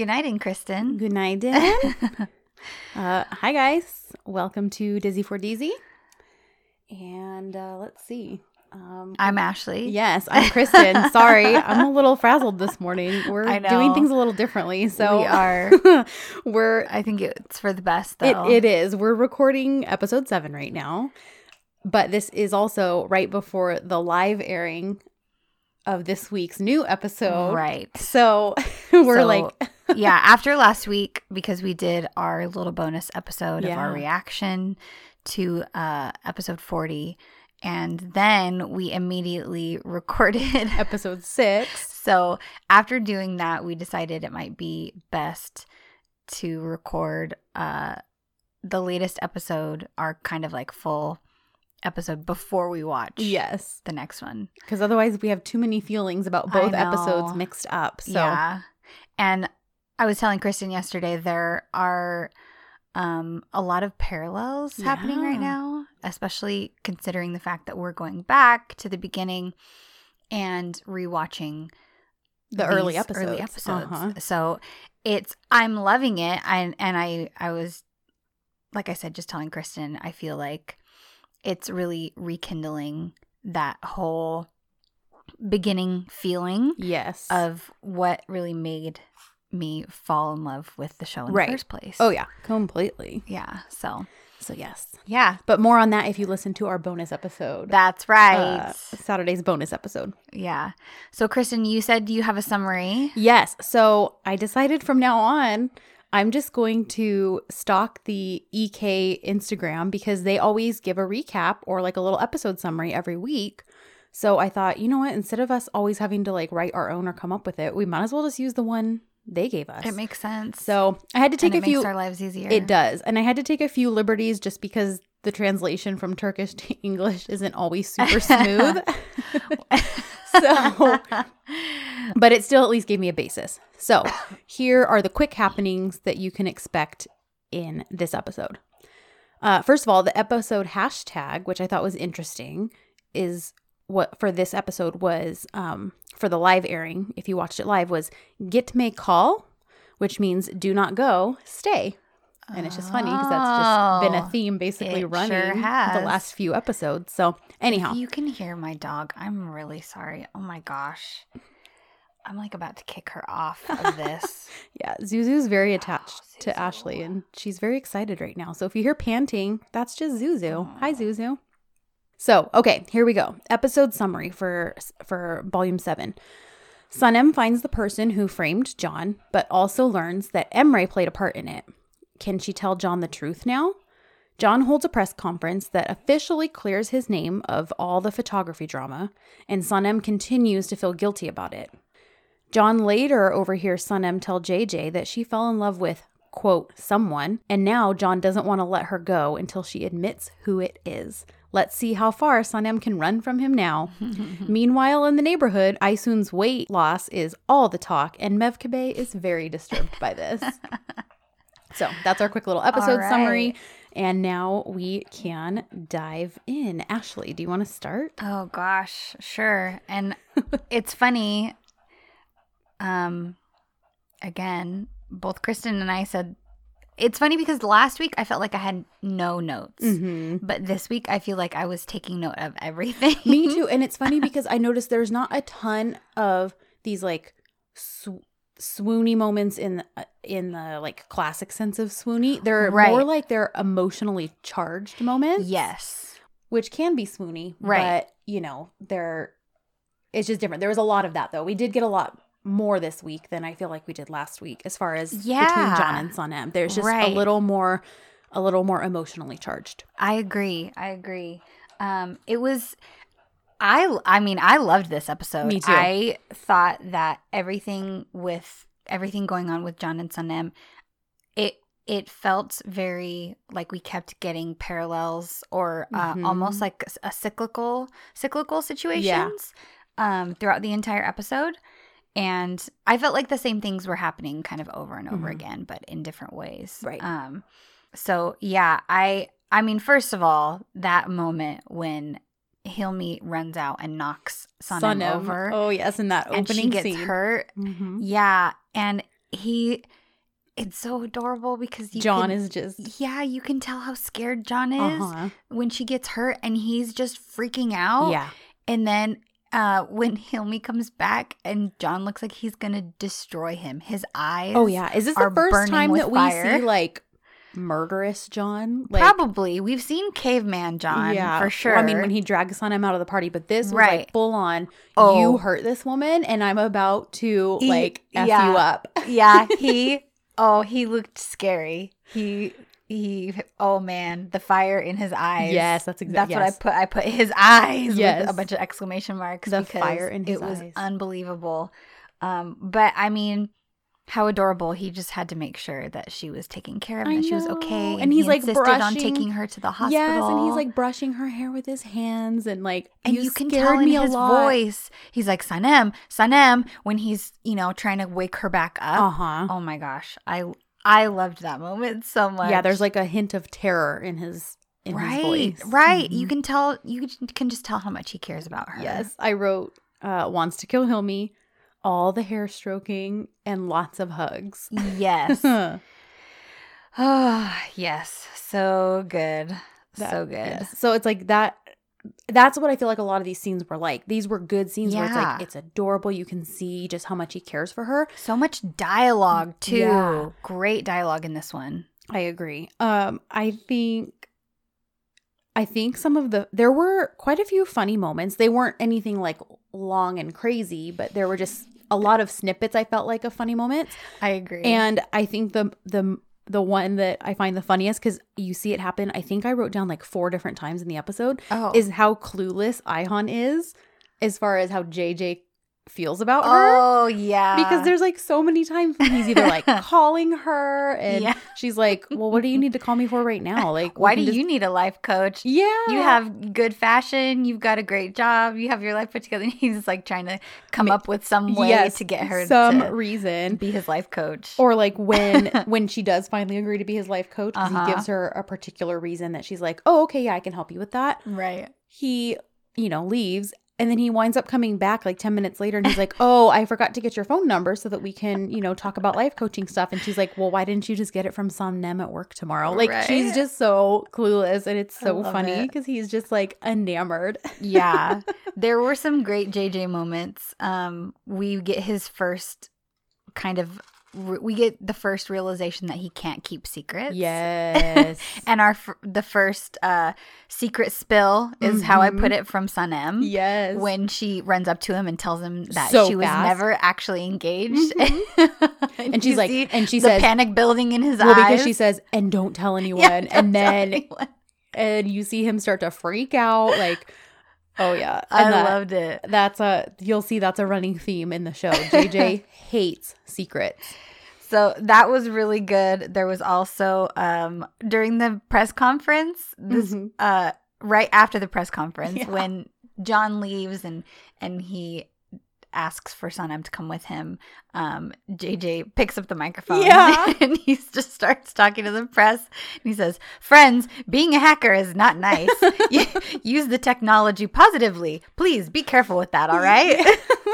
Good night, Kristen. Good night, uh, hi, guys. Welcome to Dizzy for Dizzy. And uh, let's see. Um, I'm Ashley. Yes, I'm Kristen. Sorry, I'm a little frazzled this morning. We're doing things a little differently, so we are. we're. I think it's for the best, though. It, it is. We're recording episode seven right now, but this is also right before the live airing of this week's new episode. Right. So we're so, like Yeah, after last week because we did our little bonus episode yeah. of our reaction to uh episode 40 and then we immediately recorded episode 6. So after doing that, we decided it might be best to record uh the latest episode, our kind of like full episode before we watch yes. the next one. Because otherwise we have too many feelings about both episodes mixed up so. Yeah. And i was telling kristen yesterday there are um a lot of parallels yeah. happening right now especially considering the fact that we're going back to the beginning and rewatching the early episodes early episodes. Uh-huh. so it's i'm loving it and and i i was like i said just telling kristen i feel like it's really rekindling that whole beginning feeling yes of what really made me fall in love with the show in right. the first place. Oh yeah, completely. Yeah, so so yes. Yeah. But more on that if you listen to our bonus episode. That's right. Uh, Saturday's bonus episode. Yeah. So Kristen, you said you have a summary. Yes. So I decided from now on I'm just going to stalk the EK Instagram because they always give a recap or like a little episode summary every week. So I thought, you know what? Instead of us always having to like write our own or come up with it, we might as well just use the one they gave us. It makes sense. So I had to take a few. our lives easier. It does, and I had to take a few liberties just because the translation from Turkish to English isn't always super smooth. so, but it still at least gave me a basis. So, here are the quick happenings that you can expect in this episode. Uh, first of all, the episode hashtag, which I thought was interesting, is what for this episode was um, for the live airing. If you watched it live, was gitme kal, which means do not go, stay. And it's just funny because that's just been a oh, theme basically running sure the last few episodes. So, anyhow. If you can hear my dog. I'm really sorry. Oh my gosh. I'm like about to kick her off of this. yeah, Zuzu's very oh, attached oh, to Ashley and she's very excited right now. So if you hear panting, that's just Zuzu. Oh. Hi Zuzu. So, okay, here we go. Episode summary for for volume 7. Sanem finds the person who framed John, but also learns that Emre played a part in it. Can she tell John the truth now? John holds a press conference that officially clears his name of all the photography drama, and Sanem continues to feel guilty about it. John later overhears Sanem tell JJ that she fell in love with, quote, someone, and now John doesn't want to let her go until she admits who it is. Let's see how far Sanem can run from him now. Meanwhile, in the neighborhood, Aysun's weight loss is all the talk, and Mevkibe is very disturbed by this. So that's our quick little episode right. summary. And now we can dive in. Ashley, do you want to start? Oh gosh, sure. And it's funny. Um again, both Kristen and I said it's funny because last week I felt like I had no notes, mm-hmm. but this week I feel like I was taking note of everything. Me too. And it's funny because I noticed there's not a ton of these like sw- swoony moments in in the like classic sense of swoony. They're right. more like they're emotionally charged moments. Yes. Which can be swoony, right? But you know, they're it's just different. There was a lot of that though. We did get a lot more this week than I feel like we did last week as far as yeah. between John and Sanem. There's just right. a little more a little more emotionally charged. I agree. I agree. Um it was I I mean, I loved this episode. Me too. I thought that everything with everything going on with John and Sanem, it it felt very like we kept getting parallels or uh, mm-hmm. almost like a cyclical cyclical situations yeah. um, throughout the entire episode. And I felt like the same things were happening kind of over and over mm-hmm. again, but in different ways. Right. Um, so yeah, I I mean, first of all, that moment when Hilmi runs out and knocks Sanem. over, Oh yes, in that opening and she gets scene. hurt. Mhm. Yeah, and he, it's so adorable because you John can- is just Yeah, you can tell how scared John is uh-huh. when she gets hurt, and he's just freaking out. Yeah. And then uh, when Hilmi comes back, and John looks like he's gonna destroy him. His eyes. Oh yeah. Is this the first time that fire. we see like murderous John? Like, Probably. We've seen Caveman John yeah, for sure. Well, I mean, when he drags on him out of the party, but this was Right. like full on. Oh. You hurt this woman, and I'm about to He- like f yeah. you up. yeah, he. Oh, he looked scary. He. He. Oh man, the fire in his eyes. Yes, that's exactly. That's what I put. I put his eyes Yes. with a bunch of exclamation marks. The because fire in his it was unbelievable. Um, but I mean, how adorable! He just had to make sure that she was taken care of, and she was okay. And he's, he like, insisted on taking her to the hospital. Yes, and he's like brushing her hair with his hands, and like and you, you, can tell in me a his lot. voice. He's like Sanem, Sanem, when he's you know trying to wake her back up. Uh huh. Oh my gosh, I I loved that moment so much. Yeah, there's like a hint of terror in his in right, his voice. right. You Mhm. can tell. You can just tell how much he cares about her. Yes, I wrote uh wants to kill Hilmi, all the hair stroking and lots of hugs. Yes. That- Oh, yes. So good. so good. yes. So it's like that. That's what I feel like a lot of these scenes were like. These were good scenes where it's Yeah. like it's adorable. You can see just how much he cares for her. So much dialogue too. Yeah. Great dialogue in this one. I agree. Um, I think, I think some of the there were quite a few funny moments. They weren't anything like long and crazy, but there were just a lot of snippets. I felt like a funny moment. I agree. and I think the the the one that I find the funniest because you see it happen. I think I wrote down like four different times in the episode oh, is how clueless Ayhan is as far as how JJ feels about her oh yeah. because there's like so many times when he's either like calling her and Yeah. she's like, "Well, what do you need to call me for right now?" Like, why do just- you need a life coach? Yeah, You have good fashion. You've got a great job. You have your life put together. And he's like trying to come up with some way yes, to get her some to reason. be his life coach. Or like when when she does finally agree to be his life coach, Uh-huh. he gives her a particular reason that she's like, "Oh, okay, yeah, I can help you with that." right. He, you know, leaves. And then he winds up coming back like 10 minutes later and he's like, Oh, I forgot to get your phone number so that we can, you know, talk about life coaching stuff. And she's like, Well, why didn't you just get it from Sanem at work tomorrow? Like, she's just so clueless. And it's so funny it. because he's just like enamored. yeah there were some great jj moments um we get his first kind of we get the first realization that he can't keep secrets Yes. and our f- the first uh secret spill is how i put it from sanem yes. when she runs up to him and tells him that So she was fast. never actually engaged and she's like, and she the says, panic building in his well, eyes because she says, and don't tell anyone. Yeah, and don't tell then, anyone. and you see him start to freak out. Like, oh, yeah. i that- loved it That's a you'll see that's a running theme in the show. JJ hates secrets. So that was really good. There was also um during the press conference, this Mhm. uh right after the press conference Yeah. when John leaves and and he asks for Sanem to come with him, um JJ picks up the microphone Yeah. and he just starts talking to the press and he says, "Friends, being a hacker is not nice. Use the technology positively. Please be careful with that, all right?"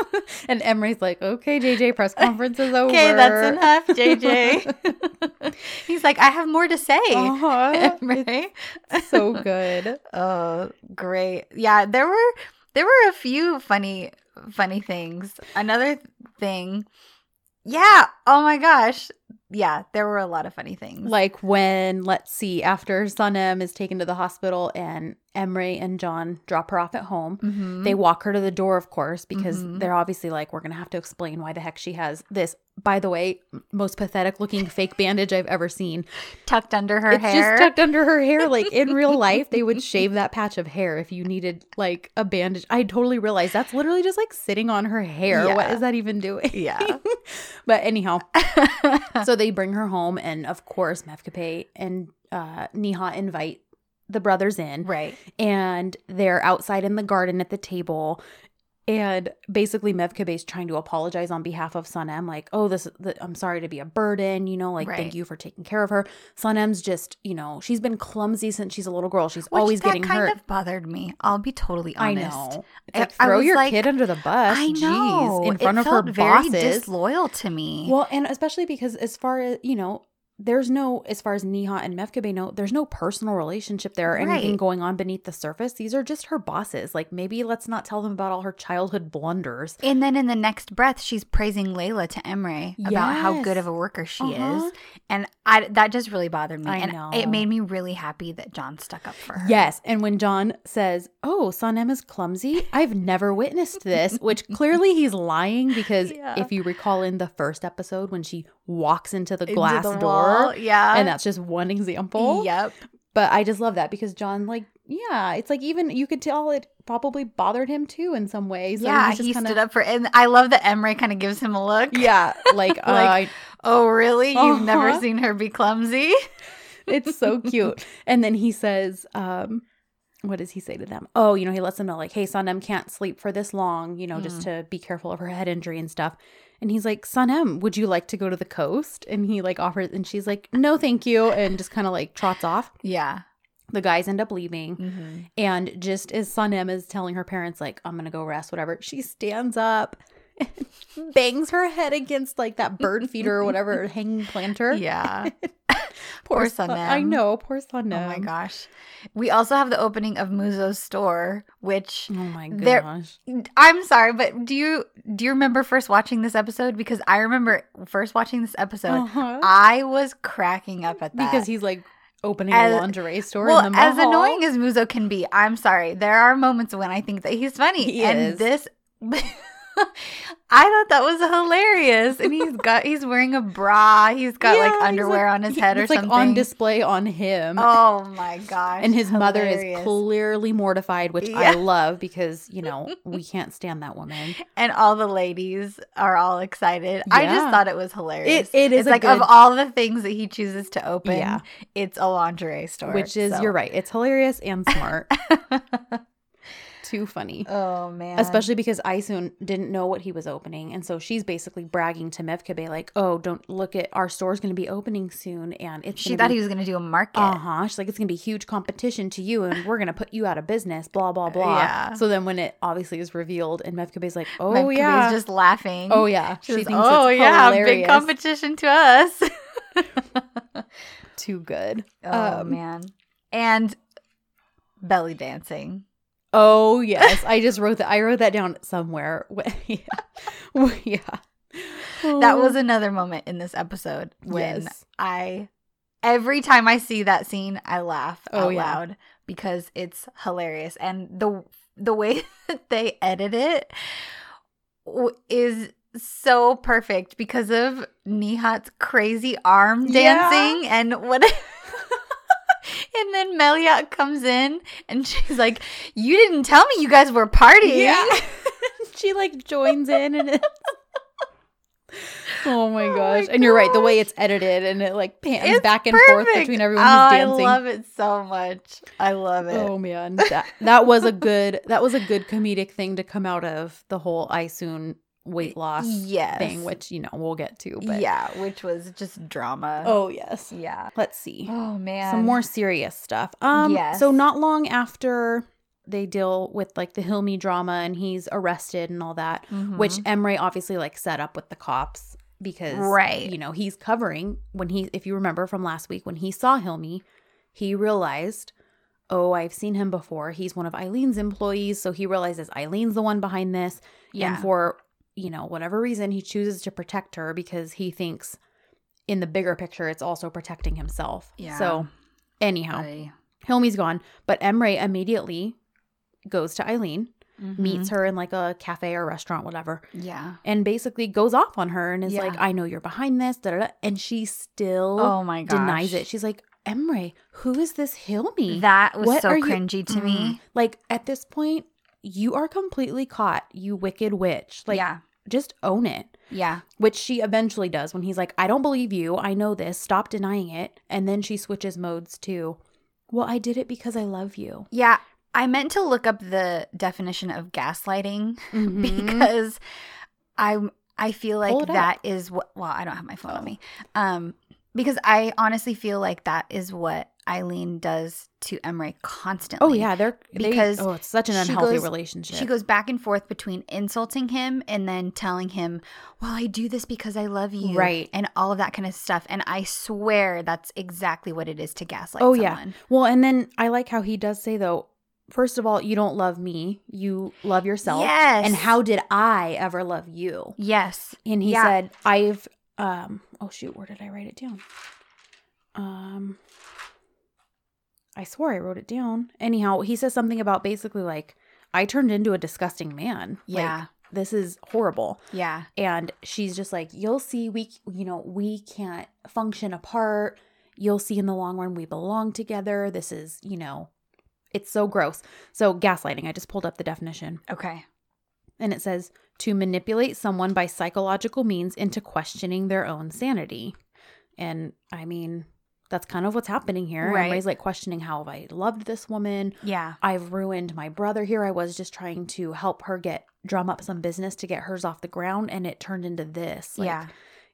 and Emre's like, okay, JJ, press conference is over. Okay, that's enough, JJ. He's like, I have more to say. Uh-huh. It's so good. Oh, great. Yeah, there were there were a few funny funny things. Another thing. Yeah, oh my gosh. Yeah, there were a lot of funny things. Like when, let's see, after Sanem is taken to the hospital and Emre and John drop her off at home, Mhm. They walk her to the door, of course, because Mhm. they're obviously like, we're going to have to explain why the heck she has this, by the way, most pathetic looking fake bandage I've ever seen. tucked under her it's hair. just tucked under her hair. Like in real life, they would shave that patch of hair if you needed like a bandage. I totally realized that's literally just like sitting on her hair. What Yeah. is that even doing? yeah. but anyhow, so they bring her home, and of course, Mevkibe and uh, Nihat invite the brothers in right. and they're outside in the garden at the table And basically, Mevkibe is trying to apologize on behalf of Sanem, like, "Oh, this, the, I'm sorry to be a burden, you know, like, Right. thank you for taking care of her." Sanem's just, you know, she's been clumsy since she's a little girl. She's Which always that getting kind hurt. of bothered me. I'll be totally I honest. know. It's I- like I throw was your like- kid under the bus. I know. Jeez, in front it of her very bosses. disloyal to me. Well, and especially because as far as you know, there's no as far as Nihat and Mevkibe know, there's no personal relationship there or anything Right. going on beneath the surface. These are just her bosses. Like maybe let's not tell them about all her childhood blunders. and then in the next breath, she's praising Layla to Emre about how good of a worker she Uh-huh. is, and I that just really bothered me. I and know. it made me really happy that John stuck up for her. Yes, and when John says, "Oh, Sanem is clumsy," I've never witnessed this, which clearly he's lying because Yeah. if you recall in the first episode when she walks into the Into glass the door, wall, yeah, and that's just one example. Yep. But I just love that because John, like, yeah, it's like even you could tell it probably bothered him too in some ways. So yeah, he kinda- stood up for, and I love that Emre kind of gives him a look. Yeah, like, uh, Like, Oh, really? You've never Uh-huh. seen her be clumsy? it's so cute. And then he says, um, what does he say to them? Oh, you know, he lets them know, like, hey, Sanem can't sleep for this long, you know, just to be careful of her head injury and stuff. And he's like, Sanem, would you like to go to the coast? And he like offers, and she's like, no, thank you. And just kind of like trots off. Yeah. The guys end up leaving. Mm-hmm. And just as Sanem is telling her parents, like, I'm gonna go rest, whatever, she stands up bangs her head against like that bird feeder or whatever hanging planter. Yeah. poor, Poor Sun-. I know, poor Sanem. Oh my gosh. We also have the opening of Muzo's store, which Oh my gosh. I'm sorry, but do you do you remember first watching this episode? Because I remember first watching this episode, Uh-huh. I was cracking up at that. Because he's like opening As- a lingerie store well, in the as annoying as Muzo can be, I'm sorry. There are moments when I think that he's funny, He and is. this. I thought that was hilarious, and he's got he's wearing a bra. He's got Yeah, like underwear on his he- head or it's like something. on display on him. Oh my gosh! and his mother is clearly mortified, which Yeah. I love because, you know, we can't stand that woman. and all the ladies are all excited. I just thought it was hilarious. It- it is like good- of all the things that he chooses to open, Yeah. it's a lingerie store. Which is, so- you're right. It's hilarious and smart. Too funny. oh man, Especially because Aysun didn't know what he was opening. And so she's basically bragging to Mevkibe, like, oh, don't look at our store's going to be opening soon. And it's she thought be- he was going to do a market. Uh huh. She's like, it's gonna be huge competition to you, and we're gonna put you out of business. Blah blah blah. Yeah. So then, when it obviously is revealed, and Mevkibe's like, oh Mevkibe's yeah, just laughing. oh yeah, She she thinks oh it's yeah, big competition to us. Too good. oh Um, man, and belly dancing. Oh yes, I just wrote that. I wrote that down somewhere. yeah. yeah. That was oh. another moment in this episode when Yes. I every time I see that scene, I laugh Oh, out yeah. loud because it's hilarious and the the way that they edit it is so perfect because of Nihat's crazy arm Yeah. dancing and what And then Meliat comes in and she's like, You didn't tell me you guys were partying. Yeah. she like joins in and it's Oh my Oh my gosh. and you're right, the way it's edited and it like pans It's back and forth between everyone oh, who's dancing. I love it so much. I love it. Oh man, that that was a good that was a good comedic thing to come out of the whole Aysun weight loss yes. thing, which you know we'll get to. But yeah, which was just drama. oh yes, yeah. let's see Oh man. some more serious stuff. Um, Yes. so not long after they deal with like the Hilmi drama and he's arrested and all that, which Mhm. Emre obviously like set up with the cops because Right. you know he's covering when he if you remember from last week when he saw Hilmi, he realized oh I've seen him before he's one of Eileen's employees so he realizes Eileen's the one behind this yeah. and for you know whatever reason he chooses to protect her because he thinks in the bigger picture it's also protecting himself Yeah. so anyhow I- Hilmi's gone but Emre immediately goes to Eileen Mhm. meets her in like a cafe or restaurant whatever Yeah. and basically goes off on her and is Yeah. like, I know you're behind this, da, da, da. and she still Oh my gosh. denies it. She's like, Emre, who is this Hilmi? That was What so are you- cringy to Mm. me. Like at this point, you are completely caught, you wicked witch. Like, yeah. just own it. Yeah. Which she eventually does when he's like, I don't believe you. I know this. Stop denying it. And then she switches modes to, well, I did it because I love you. Yeah. I meant to look up the definition of gaslighting Mhm. because I I feel like that is what well, I don't have my phone Oh. on me. Um because I honestly feel like that is what Eileen does to Emre constantly. Oh yeah, they're Because they, oh, it's such an unhealthy goes- relationship. She goes back and forth between insulting him and then telling him, Well, I do this because I love you. Right. And all of that kind of stuff. And I swear that's exactly what it is to gaslight Oh, yeah. Well, and then I like how he does say though. First of all, you don't love me. You love yourself. Yes. And how did I ever love you? Yes. And he Yeah. said, I've um oh shoot, where did I write it down? Um I swore I wrote it down. Anyhow, he says something about basically like I turned into a disgusting man. Yeah. Like, this is horrible. Yeah. And she's just like, You'll see we you know, we can't function apart. You'll see in the long run we belong together. This is, you know, it's so gross. So gaslighting, I just pulled up the definition Okay. and it says to manipulate someone by psychological means into questioning their own sanity. And I mean, that's kind of what's happening here. Right. Everybody's like questioning how have I loved this woman? Yeah. I've ruined my brother here. I was just trying to help her get drum up some business to get hers off the ground and it turned into this. Like, yeah.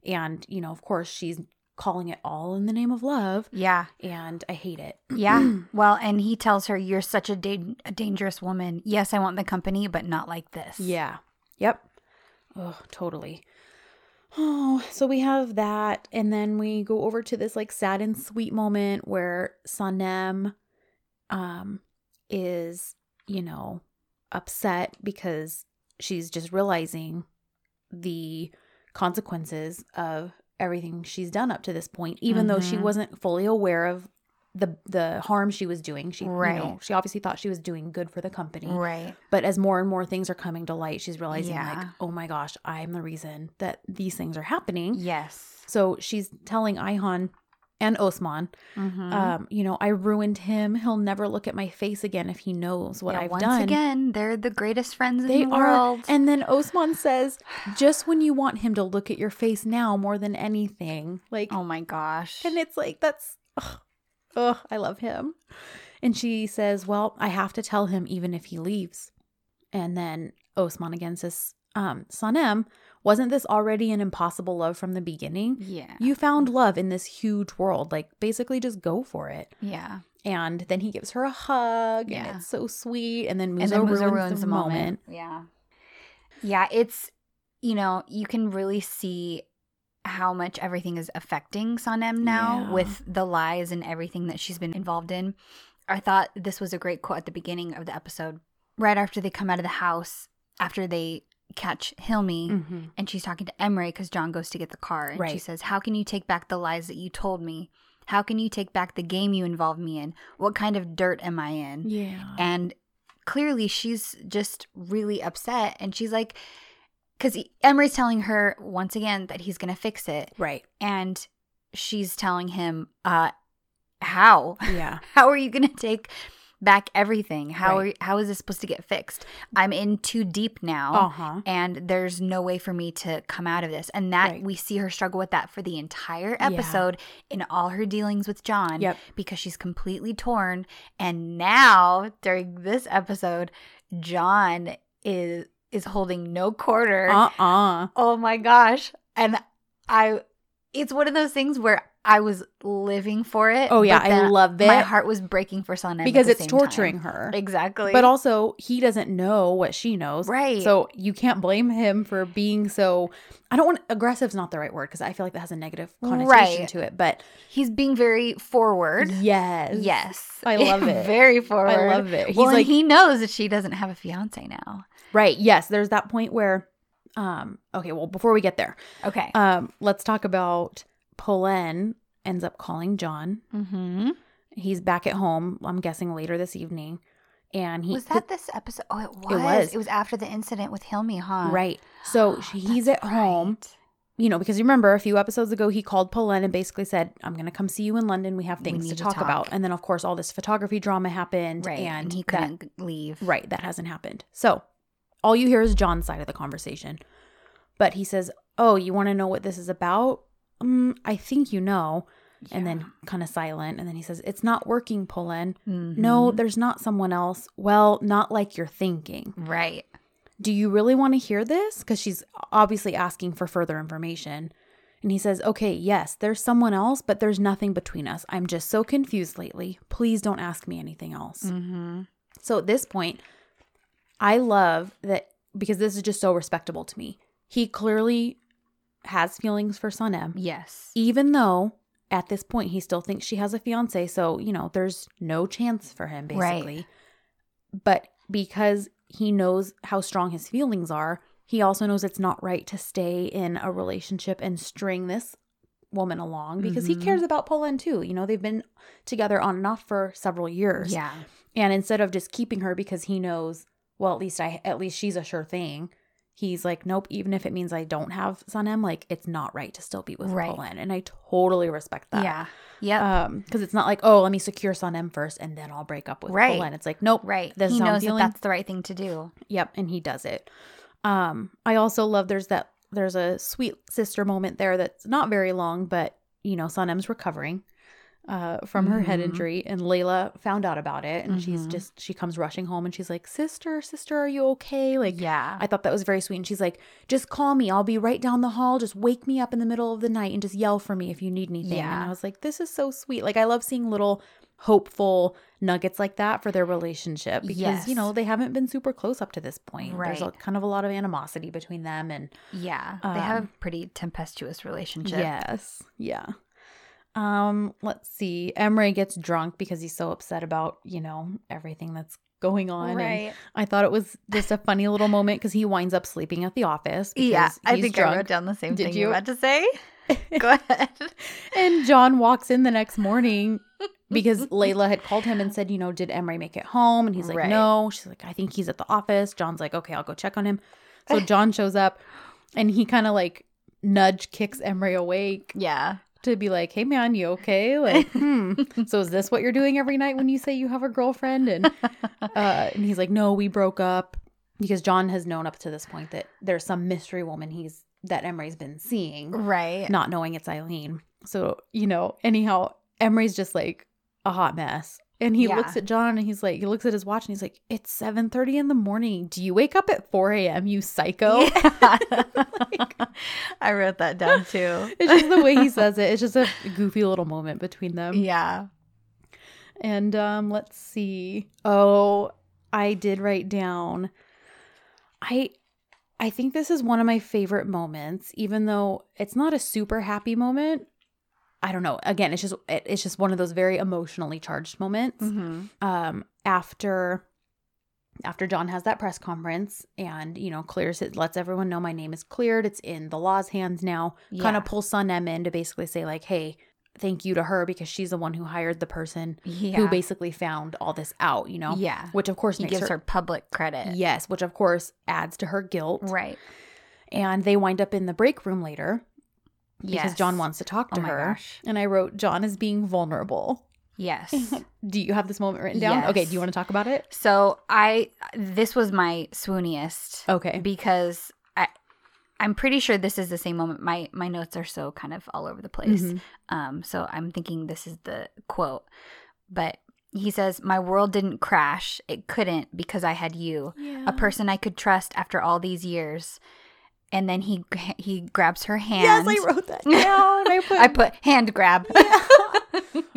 And, you know, of course, she's calling it all in the name of love. Yeah. And I hate it. Yeah. well, and he tells her, You're such a, da- a dangerous woman. Yes, I want the company, but not like this. Yeah. Yep. Oh, totally. Oh, so we have that. And then we go over to this like sad and sweet moment where Sanem um is, you know, upset because she's just realizing the consequences of everything she's done up to this point, even though she Mhm. wasn't fully aware of the the harm she was doing. She you know, Right. she obviously thought she was doing good for the company. Right. But as more and more things are coming to light, she's realizing, like, oh my gosh, I'm the reason that these things are happening. Yes. So she's telling Ayhan and Osman, Mhm. um, you know, I ruined him. He'll never look at my face again if he knows what Yeah, I've once done. again, they're the greatest friends they in the are. world. And then Osman says, just when you want him to look at your face now more than anything. Like, oh my gosh. and it's like, that's, ugh, ugh, I love him. And she says, Well, I have to tell him even if he leaves. And then Osman again says, um, Sanem, wasn't this already an impossible love from the beginning? yeah. You found love in this huge world. Like, basically, just go for it. yeah. And then he gives her a hug, and Yeah. it's so sweet. And then Muzo, and then Muzo ruins, ruins the moment. Yeah. Yeah, it's you know, you can really see how much everything is affecting Sanem now Yeah. with the lies and everything that she's been involved in. I thought this was a great quote at the beginning of the episode. Right after they come out of the house, after they catch Hilmi, Mhm. and she's talking to Emre because John goes to get the car. And she says, How can you take back the lies that you told me? How can you take back the game you involved me in? What kind of dirt am I in? Yeah. And clearly she's just really upset. And she's like, because Emre's telling her once again that he's going to fix it. Right. And she's telling him, uh, how? Yeah. How are you going to take back everything? How Right. are how is this supposed to get fixed? I'm in too deep now Uh huh. and there's no way for me to come out of this and that Right. we see her struggle with that for the entire Yeah. episode in all her dealings with john Yep. because she's completely torn and now during this episode john is is holding no quarter Uh uh oh my gosh and i it's one of those things where i was living for it Oh, yeah, I love love my heart was breaking for at Because the it's torturing time. her. exactly But also, he doesn't know what she knows. right So you can't blame him for being so. I don't want aggressive's not the right word because I feel like that has a negative connotation Right. to it. But he's being very forward yes, Yes. I love it. Very forward. I love it. He's well, like he knows that she doesn't have a fiance now. Right. Yes, there's that point where, um. Okay, well, before we get there, Okay. um, let's talk about Polen ends up calling John. mm-hmm. He's back at home. I'm guessing later this evening, and he Was that this episode? Oh, it was. was. It was after the incident with Hilmi, huh? right. So she- he's at home. right. you know, because you remember a few episodes ago, he called Polen and basically said, I'm going to come see you in London. We have We things need to to talk, talk." about. And then, of course, all this photography drama happened. Right. And, And, he that- couldn't leave. right. That hasn't happened. So all you hear is John's side of the conversation. But he says, Oh, you want to know what this is about? Um, I think you know. and then kind of silent. And then he says, It's not working, Polen. Mhm. No, there's not someone else. Well, not like you're thinking. Right. Do you really want to hear this? Because she's obviously asking for further information. And he says, Okay, yes, there's someone else, but there's nothing between us. I'm just so confused lately. Please don't ask me anything else. Mm-hmm. So at this point, I love that because this is just so respectable to me. He clearly has feelings for Sanem, Yes. even though at this point he still thinks she has a fiance. So, you know, there's no chance for him, Right. basically. But because he knows how strong his feelings are, he also knows it's not right to stay in a relationship and string this woman along because Mhm. he cares about Polen too. You know, they've been together on and off for several years. Yeah. And instead of just keeping her because he knows, well, at least I at least she's a sure thing. He's like, nope, even if it means I don't have Sanem, like it's not right to still be with Right. Polen. And I totally respect that. Yeah. Yep. Um, because it's not like, oh, let me secure Sanem first and then I'll break up with Right. Polen. It's like, nope, right. this he is how I'm knows that that's the right thing to do. Yep, and he does it. Um, I also love there's that there's a sweet sister moment there that's not very long, but you know, Sanem's recovering uh from her head Mhm. injury and Layla found out about it and she's Mhm. just she comes rushing home and she's like, Sister, sister, are you okay? Like yeah. I thought that was very sweet. And she's like, just call me. I'll be right down the hall. Just wake me up in the middle of the night and just yell for me if you need anything. And Yeah. I was like, this is so sweet. Like, I love seeing little hopeful nuggets like that for their relationship because, Yes. you know, they haven't been super close up to this point. There's a, kind of a lot of animosity between them. And yeah. they have um, a pretty tempestuous relationship. yes, yeah. Um, let's see. Emre gets drunk because he's so upset about, you know, everything that's going on. And Right. I thought it was just a funny little moment because he winds up sleeping at the office. Yeah. I think I drunk. wrote down the same Did thing you? you're about to say. Go ahead. And John walks in the next morning because Layla had called him and said, you know, did Emre make it home? And he's like, Right. no. She's like, I think he's at the office. John's like, okay, I'll go check on him. So John shows up and he kind of like nudge kicks Emre awake Yeah. To be like, hey man, you okay? Like, hmm. So is this what you're doing every night when you say you have a girlfriend? And uh, and he's like, no, we broke up because John has known up to this point that there's some mystery woman he's that Emre's been seeing Right. not knowing it's Eileen. So, you know, anyhow, Emre's just like a hot mess. And he Yeah. looks at John and he's like, he looks at his watch and he's like, it's 7.30 in the morning. Do you wake up at 4 a.m., you psycho? Yeah. I wrote that down too. it's just the way he says it. It's just a goofy little moment between them. Yeah. And um, let's see. Oh, I did write down. I I think this is one of my favorite moments, even though it's not a super happy moment. I don't know. Again, it's just it, it's just one of those very emotionally charged moments. Mm-hmm. Um, after after John has that press conference and you know clears it, lets everyone know my name is cleared. It's in the law's hands now. Kind of pulls Sanem in to basically say like, hey, thank you to her because she's the one who hired the person Yeah. who basically found all this out, you know? Yeah. Which of course gives her public credit. Yes, which of course adds to her guilt. Right. And they wind up in the break room later because Yes. John wants to talk to Oh her. gosh. And I wrote, John is being vulnerable. Yes. Do you have this moment written down? Okay, do you want to talk about it? so I this was my swooniest Okay. because I I'm pretty sure this is the same moment. My my notes are so kind of all over the place. Mhm. Um, so I'm thinking this is the quote. But he says, My world didn't crash. It couldn't because I had you. Yeah. A person I could trust after all these years. And then he he grabs her hand. Yes, I wrote that down. I put, I put hand grab.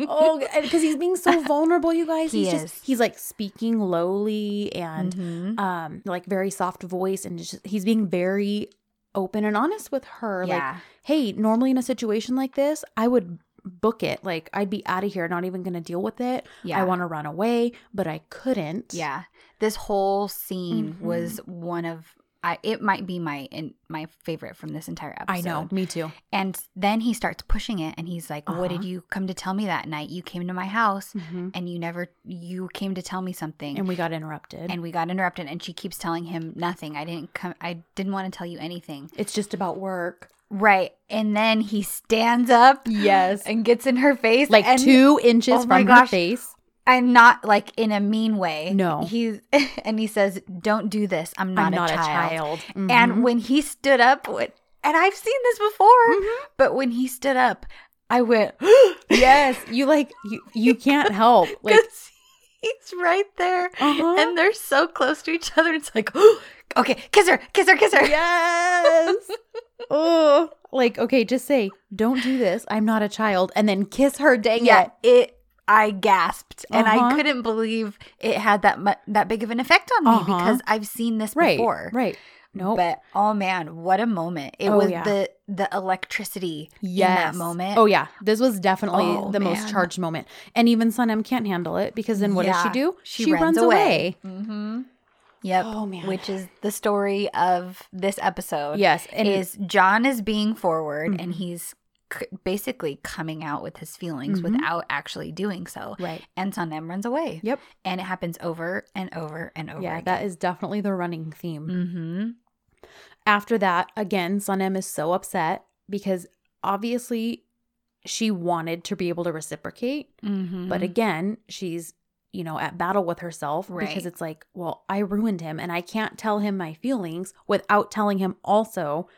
oh, because he's being so vulnerable, you guys. He he's is. just he's like speaking lowly and Mhm. um like very soft voice and just he's being very open and honest with her. Like, Yeah. hey, normally in a situation like this, I would book it. Like I'd be out of here, not even gonna deal with it. Yeah. I want to run away, but I couldn't. Yeah. This whole scene Mhm. was one of I it might be my in, my favorite from this entire episode. I know. Me too. And then he starts pushing it and he's like, "What did Uh-huh. you come to tell me that night? You came to my house Mhm. and you never you came to tell me something." And we got interrupted. and we got interrupted and she keeps telling him nothing. I didn't come I didn't want to tell you anything. it's just about work. Right. And then he stands up Yes. and gets in her face Like and two inches oh from her face. And not like in a mean way. No. He's and he says, "Don't do this. I'm not, I'm not a a child." child. And when he stood up, and I've seen this before, Mhm. but when he stood up, I went, yes, you like you you can't help. Like he's right there, uh-huh. and they're so close to each other. It's like, okay, kiss her, kiss her, kiss her. yes. oh, like okay, just say, "Don't do this. I'm not a child," and then kiss her. Dang yeah. it. It. I gasped, and I Uh-huh. couldn't believe it had that mu- that big of an effect on me Uh-huh. because I've seen this Right. before. Right. Nope. But oh man, what a moment! It Oh, was yeah. the the electricity yes. in that moment. Oh yeah, this was definitely Oh, the most charged moment, and even Sanem can't handle it because then what does she do? She, runs, away. Mm-hmm. Yep. Oh man. Which is the story of this episode. yes, and is John is being forward and Mhm. he's c- basically coming out with his feelings Mhm. without actually doing so. right. And Sanem runs away. Yep. And it happens over and over and over. Yeah, again. that is definitely the running theme. Mm-hmm. After that, again, Sanem is so upset because obviously she wanted to be able to reciprocate, Mm-hmm. but again, she's you know at battle with herself Right. because it's like, well, I ruined him and I can't tell him my feelings without telling him also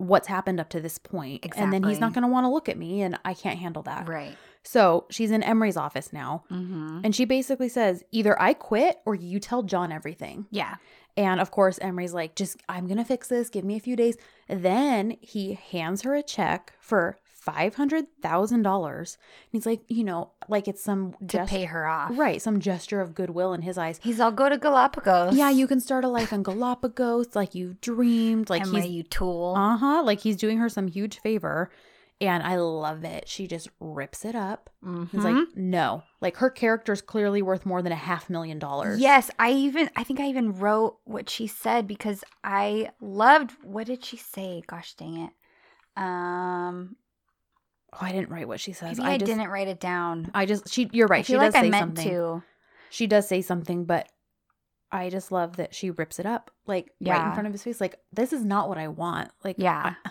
what's happened up to this point. And then he's not going to want to look at me and I can't handle that. right. So, she's in Emre's office now. Mm-hmm. And she basically says, either I quit or you tell John everything. Yeah. And of course, Emre's like, just, I'm going to fix this. Give me a few days. Then he hands her a check for $500,000. And he's like, you know, like it's some To gest- pay her off. Right. Some gesture of goodwill in his eyes. He's all go to Galapagos. Yeah, you can start a life in Galapagos like you dreamed. Like Emre, he's, you tool. uh huh. Like he's doing her some huge favor. And I love it. She just rips it up. mm He's like, no. Like her character is clearly worth more than a half million dollars. Yes, I even I think I even wrote what she said because I loved what did she say? Gosh dang it. Um Oh, I didn't write what she says. maybe I, I just, didn't write it down. I just she you're right. I feel she does like I say meant something. to. She does say something, but I just love that she rips it up like right in front of his face. Like this is not what I want. Like Yeah. I,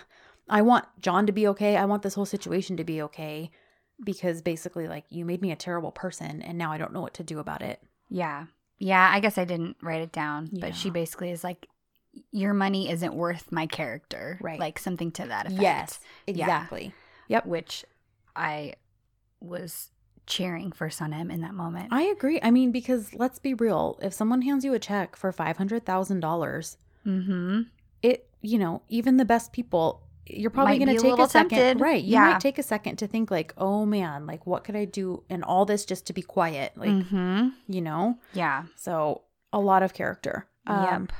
I want John to be okay. I want this whole situation to be okay because basically like you made me a terrible person and now I don't know what to do about it. Yeah. Yeah, I guess I didn't write it down, but she basically is like your money isn't worth my character. Right. Like something to that effect. Yes, Yeah. Exactly. Which I was cheering for Sanem in that moment. I agree. I mean, because let's be real, if someone hands you a check for five hundred thousand dollars, mm-hmm. it you know even the best people you're probably going to take little a second tempted. right you Yeah. might take a second to think like oh man like what could i do in all this just to be quiet like mm-hmm. you know Yeah. so a lot of character um yep.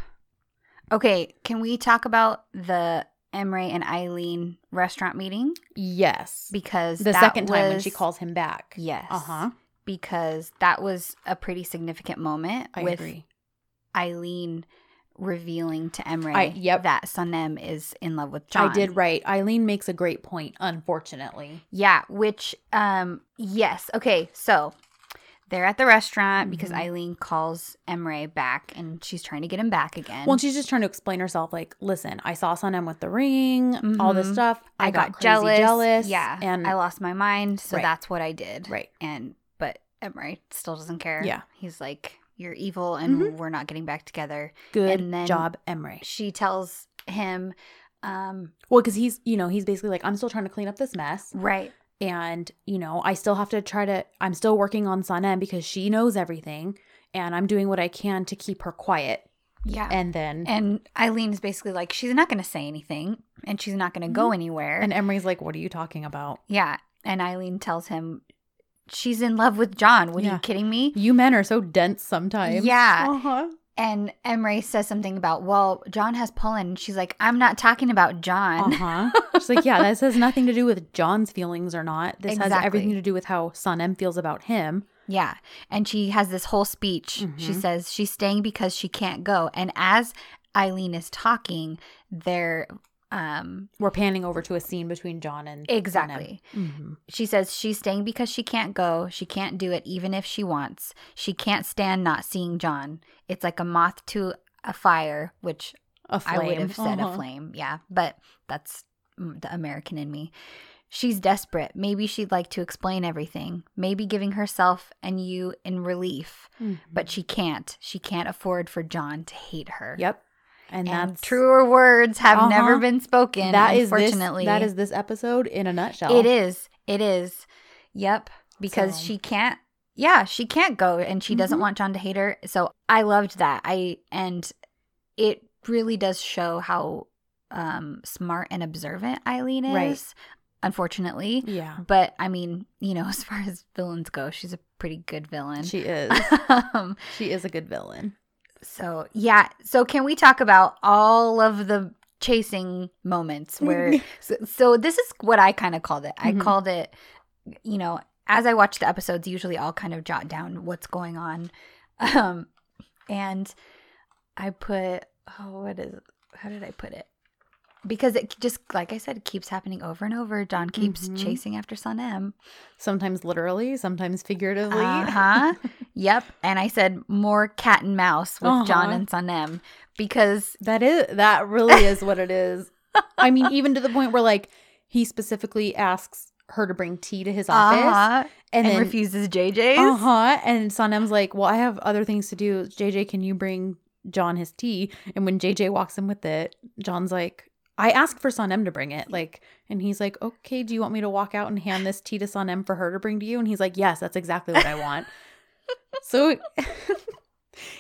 Okay, can we talk about the Emre and Eileen restaurant meeting? yes Because the second time when she calls him back Yes. uh-huh Because that was a pretty significant moment i with agree Eileen revealing to Emre I- yep. that Sanem is in love with John. i did right eileen makes a great point unfortunately Yeah, which um yes. Okay, so they're at the restaurant because Mhm. Eileen calls Emre back and she's trying to get him back again. well she's just trying to explain herself like listen i saw Sanem with the ring all this Mhm. stuff i, I got, crazy jealous. jealous Yeah, and I lost my mind, so Right. that's what I did. right And but Emre still doesn't care. Yeah. he's like, "You're evil, and Mhm. we're not getting back together." good And then- job emery She tells him, um, Well, because he's, you know, he's basically like, I'm still trying to clean up this mess. right, And, you know, I still have to try to, I'm still working on Sanem because she knows everything. And I'm doing what I can to keep her quiet. yeah. And then, and, Eileen is basically like, she's not going to say anything, and she's not going to go anywhere. And Emre's like, what are you talking about? Yeah. And Eileen tells him she's in love with John. What are you kidding me? You men are so dense sometimes. Yeah. Uh-huh. And Emre says something about, well, John has Polen. She's like, I'm not talking about John. Uh-huh. She's like, yeah, this has nothing to do with John's feelings or not. This has everything to do with how Sanem feels about him. Yeah. And she has this whole speech. She Mhm. says she's staying because she can't go. And as Eileen is talking, they're um We're panning over to a scene between John and exactly. hmm She says she's staying because she can't go. She can't do it even if she wants. She can't stand not seeing John. It's like a moth to a fire, which A flame. I would have said a Uh-huh. flame. Yeah, but that's the American in me. She's desperate. Maybe she'd like to explain everything. Maybe giving herself and you in relief, Mhm. but she can't. She can't afford for John to hate her. Yep. And, And that's truer words have never Uh-huh. been spoken. that is this, unfortunately, that is this episode in a nutshell. It is. It is. Yep. Because So- she can't. Yeah, she can't go, and she doesn't Mhm. want John to hate her. So I loved that. I and it really does show how um smart and observant Eileen is. Right. Unfortunately, Yeah. but I mean, you know, as far as villains go, she's a pretty good villain. She is. um, she is a good villain. So yeah. So can we talk about all of the chasing moments where? so, so this is what I kind of called it. I Mhm. called it, you know, as I watch the episodes, usually I'll kind of jot down what's going on, um, and I put oh, what is how did I put it? Because it just like I said, it keeps happening over and over. John keeps Mhm. chasing after Sanem. Sometimes literally, sometimes figuratively. Uh huh. yep. And I said more cat and mouse with John Uh-huh. and Sanem because That is that really is what it is. I mean, even to the point where like he specifically asks her to bring tea to his office, uh-huh, and, and, then refuses JJ's. uh huh, and Sanem's like, "Well, I have other things to do. JJ, can you bring John his tea?" And when JJ walks in with it, John's like, "I asked for Sanem to bring it." Like, and he's like, "Okay, do you want me to walk out and hand this tea to Sanem for her to bring to you?" And he's like, "Yes, that's exactly what I want." so.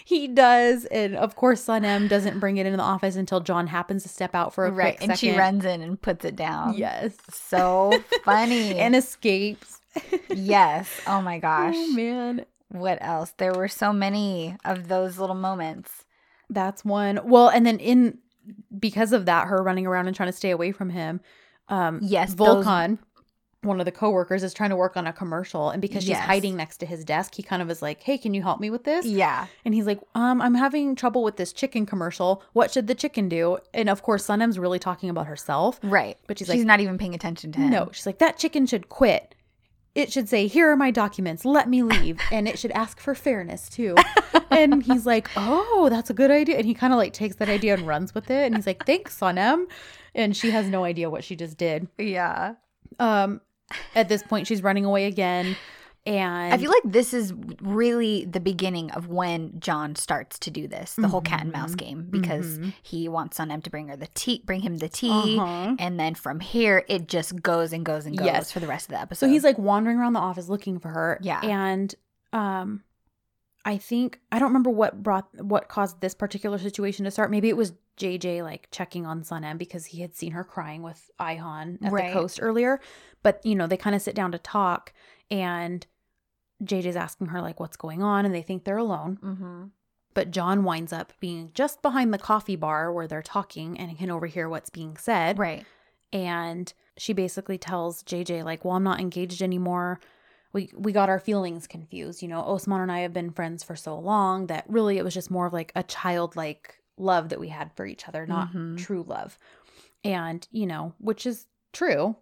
He does, and of course, Sanem doesn't bring it in the office until John happens to step out for a Right. And she runs in and puts it down. Yes, So funny. and escapes. yes. Oh my gosh. Oh man, What else? There were so many of those little moments. That's one. Well, and then in because of that, her running around and trying to stay away from him. Um, Yes, Volkan, one of the coworkers, is trying to work on a commercial, and because she's Yes. hiding next to his desk, he kind of is like, "Hey, can you help me with this?" Yeah. And he's like, "Um, I'm having trouble with this chicken commercial. What should the chicken do?" And of course, Sanem's really talking about herself. Right. But she's like she's like- not even paying attention to him. No, she's like, "That chicken should quit." It should say, "Here are my documents. Let me leave," and it should ask for fairness too. and he's like, "Oh, that's a good idea." And he kind of like takes that idea and runs with it. And he's like, "Thanks, Sanem." And she has no idea what she just did. Yeah. Um, at this point, she's running away again, and I feel like this is really the beginning of when John starts to do this, the whole cat and mouse Mhm. game, because Mhm. he wants Sanem to bring her the tea, bring him the tea, Uh-huh. and then from here it just goes and goes and goes Yes. for the rest of the episode. So he's like wandering around the office looking for her. Yeah. And um I think I don't remember what brought what caused this particular situation to start. Maybe it was JJ like checking on Sanem because he had seen her crying with Ayhan at Right. the coast earlier. But you know, they kind of sit down to talk and JJ's asking her like what's going on and they think they're alone. mm-hmm. But John winds up being just behind the coffee bar where they're talking and can overhear what's being said right. and she basically tells JJ like, "Well, I'm not engaged anymore. We we got our feelings confused. You know, Osman and I have been friends for so long that really it was just more of like a childlike love that we had for each other, not Mhm. true love." And, you know, which is true,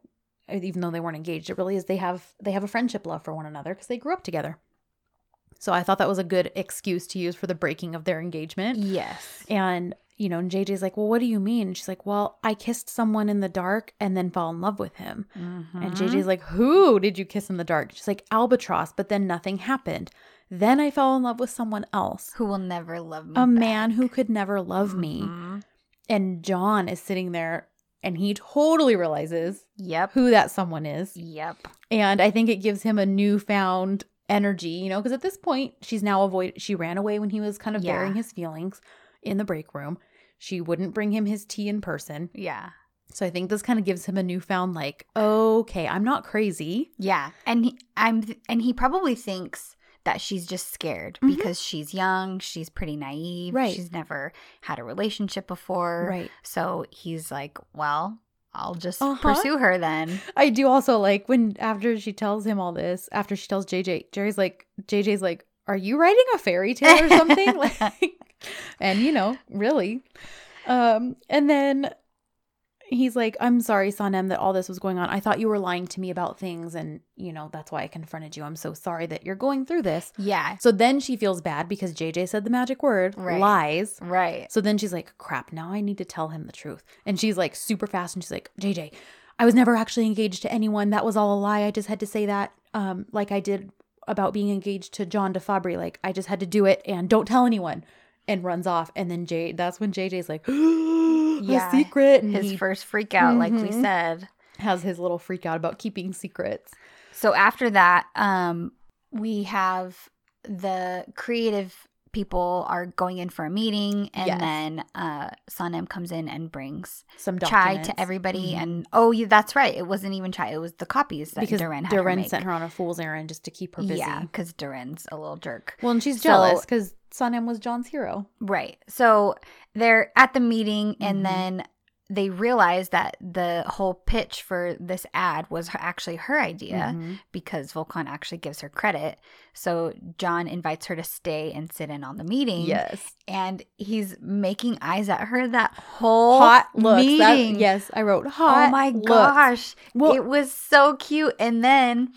even though they weren't engaged. It really is they have they have a friendship love for one another because they grew up together. So I thought that was a good excuse to use for the breaking of their engagement. Yes. And, you know, and JJ's like, Well, what do you mean? She's like, Well, I kissed someone in the dark and then fell in love with him. And Mhm. JJ's like, Who did you kiss in the dark? She's like, Albatross, but then nothing happened. Then I fell in love with someone else, who will never love me. a back. man who could never love me. Mhm. And John is sitting there and he totally realizes Yep. who that someone is. Yep. And I think it gives him a newfound energy, you know, because at this point, she's now avoid. She ran away when he was kind of Yeah. bearing his feelings in the break room. She wouldn't bring him his tea in person. Yeah. So I think this kind of gives him a newfound, like, okay, I'm not crazy. Yeah. And he, I'm and he probably thinks that she's just scared Mhm. because she's young, she's pretty naive, Right. she's never had a relationship before. Right. So he's like, "Well, I'll just Uh-huh. pursue her then." I do also like when after she tells him all this, after she tells JJ, Jerry's like, JJ's like, are you writing a fairy tale or something? like, and you know, really. Um, and then he's like, I'm sorry, Sanem, that all this was going on. I thought you were lying to me about things, and you know, that's why I confronted you. I'm so sorry that you're going through this. Yeah. So then she feels bad because JJ said the magic word, Right. lies. Right. So then she's like, crap, now I need to tell him the truth. And she's like super fast and she's like, JJ, I was never actually engaged to anyone. That was all a lie. I just had to say that um like I did about being engaged to John DeFabri. Like I just had to do it and don't tell anyone. and runs off. And then Jay, that's when JJ's like, a Yeah, secret. And His he first freak out, like we Mhm. said. has his little freak out about keeping secrets. So after that, um, we have the creative people are going in for a meeting, and Yes. then uh, Sanem comes in and brings Some chai to everybody. Mhm. And oh, yeah, that's right. It wasn't even chai; it was the copies that because Duran had her Duran make. sent her on a fool's errand just to keep her busy. Yeah, because Duran's a little jerk. Well, and she's So- jealous because Sanem was John's hero. Right. So they're at the meeting, and Mhm. then they realize that the whole pitch for this ad was actually her idea Mhm. because Volkan actually gives her credit. So John invites her to stay and sit in on the meeting. Yes. And he's making eyes at her that whole hot looks. That- meeting. yes, I wrote hot. Oh my looks. gosh. Well, it was so cute. And then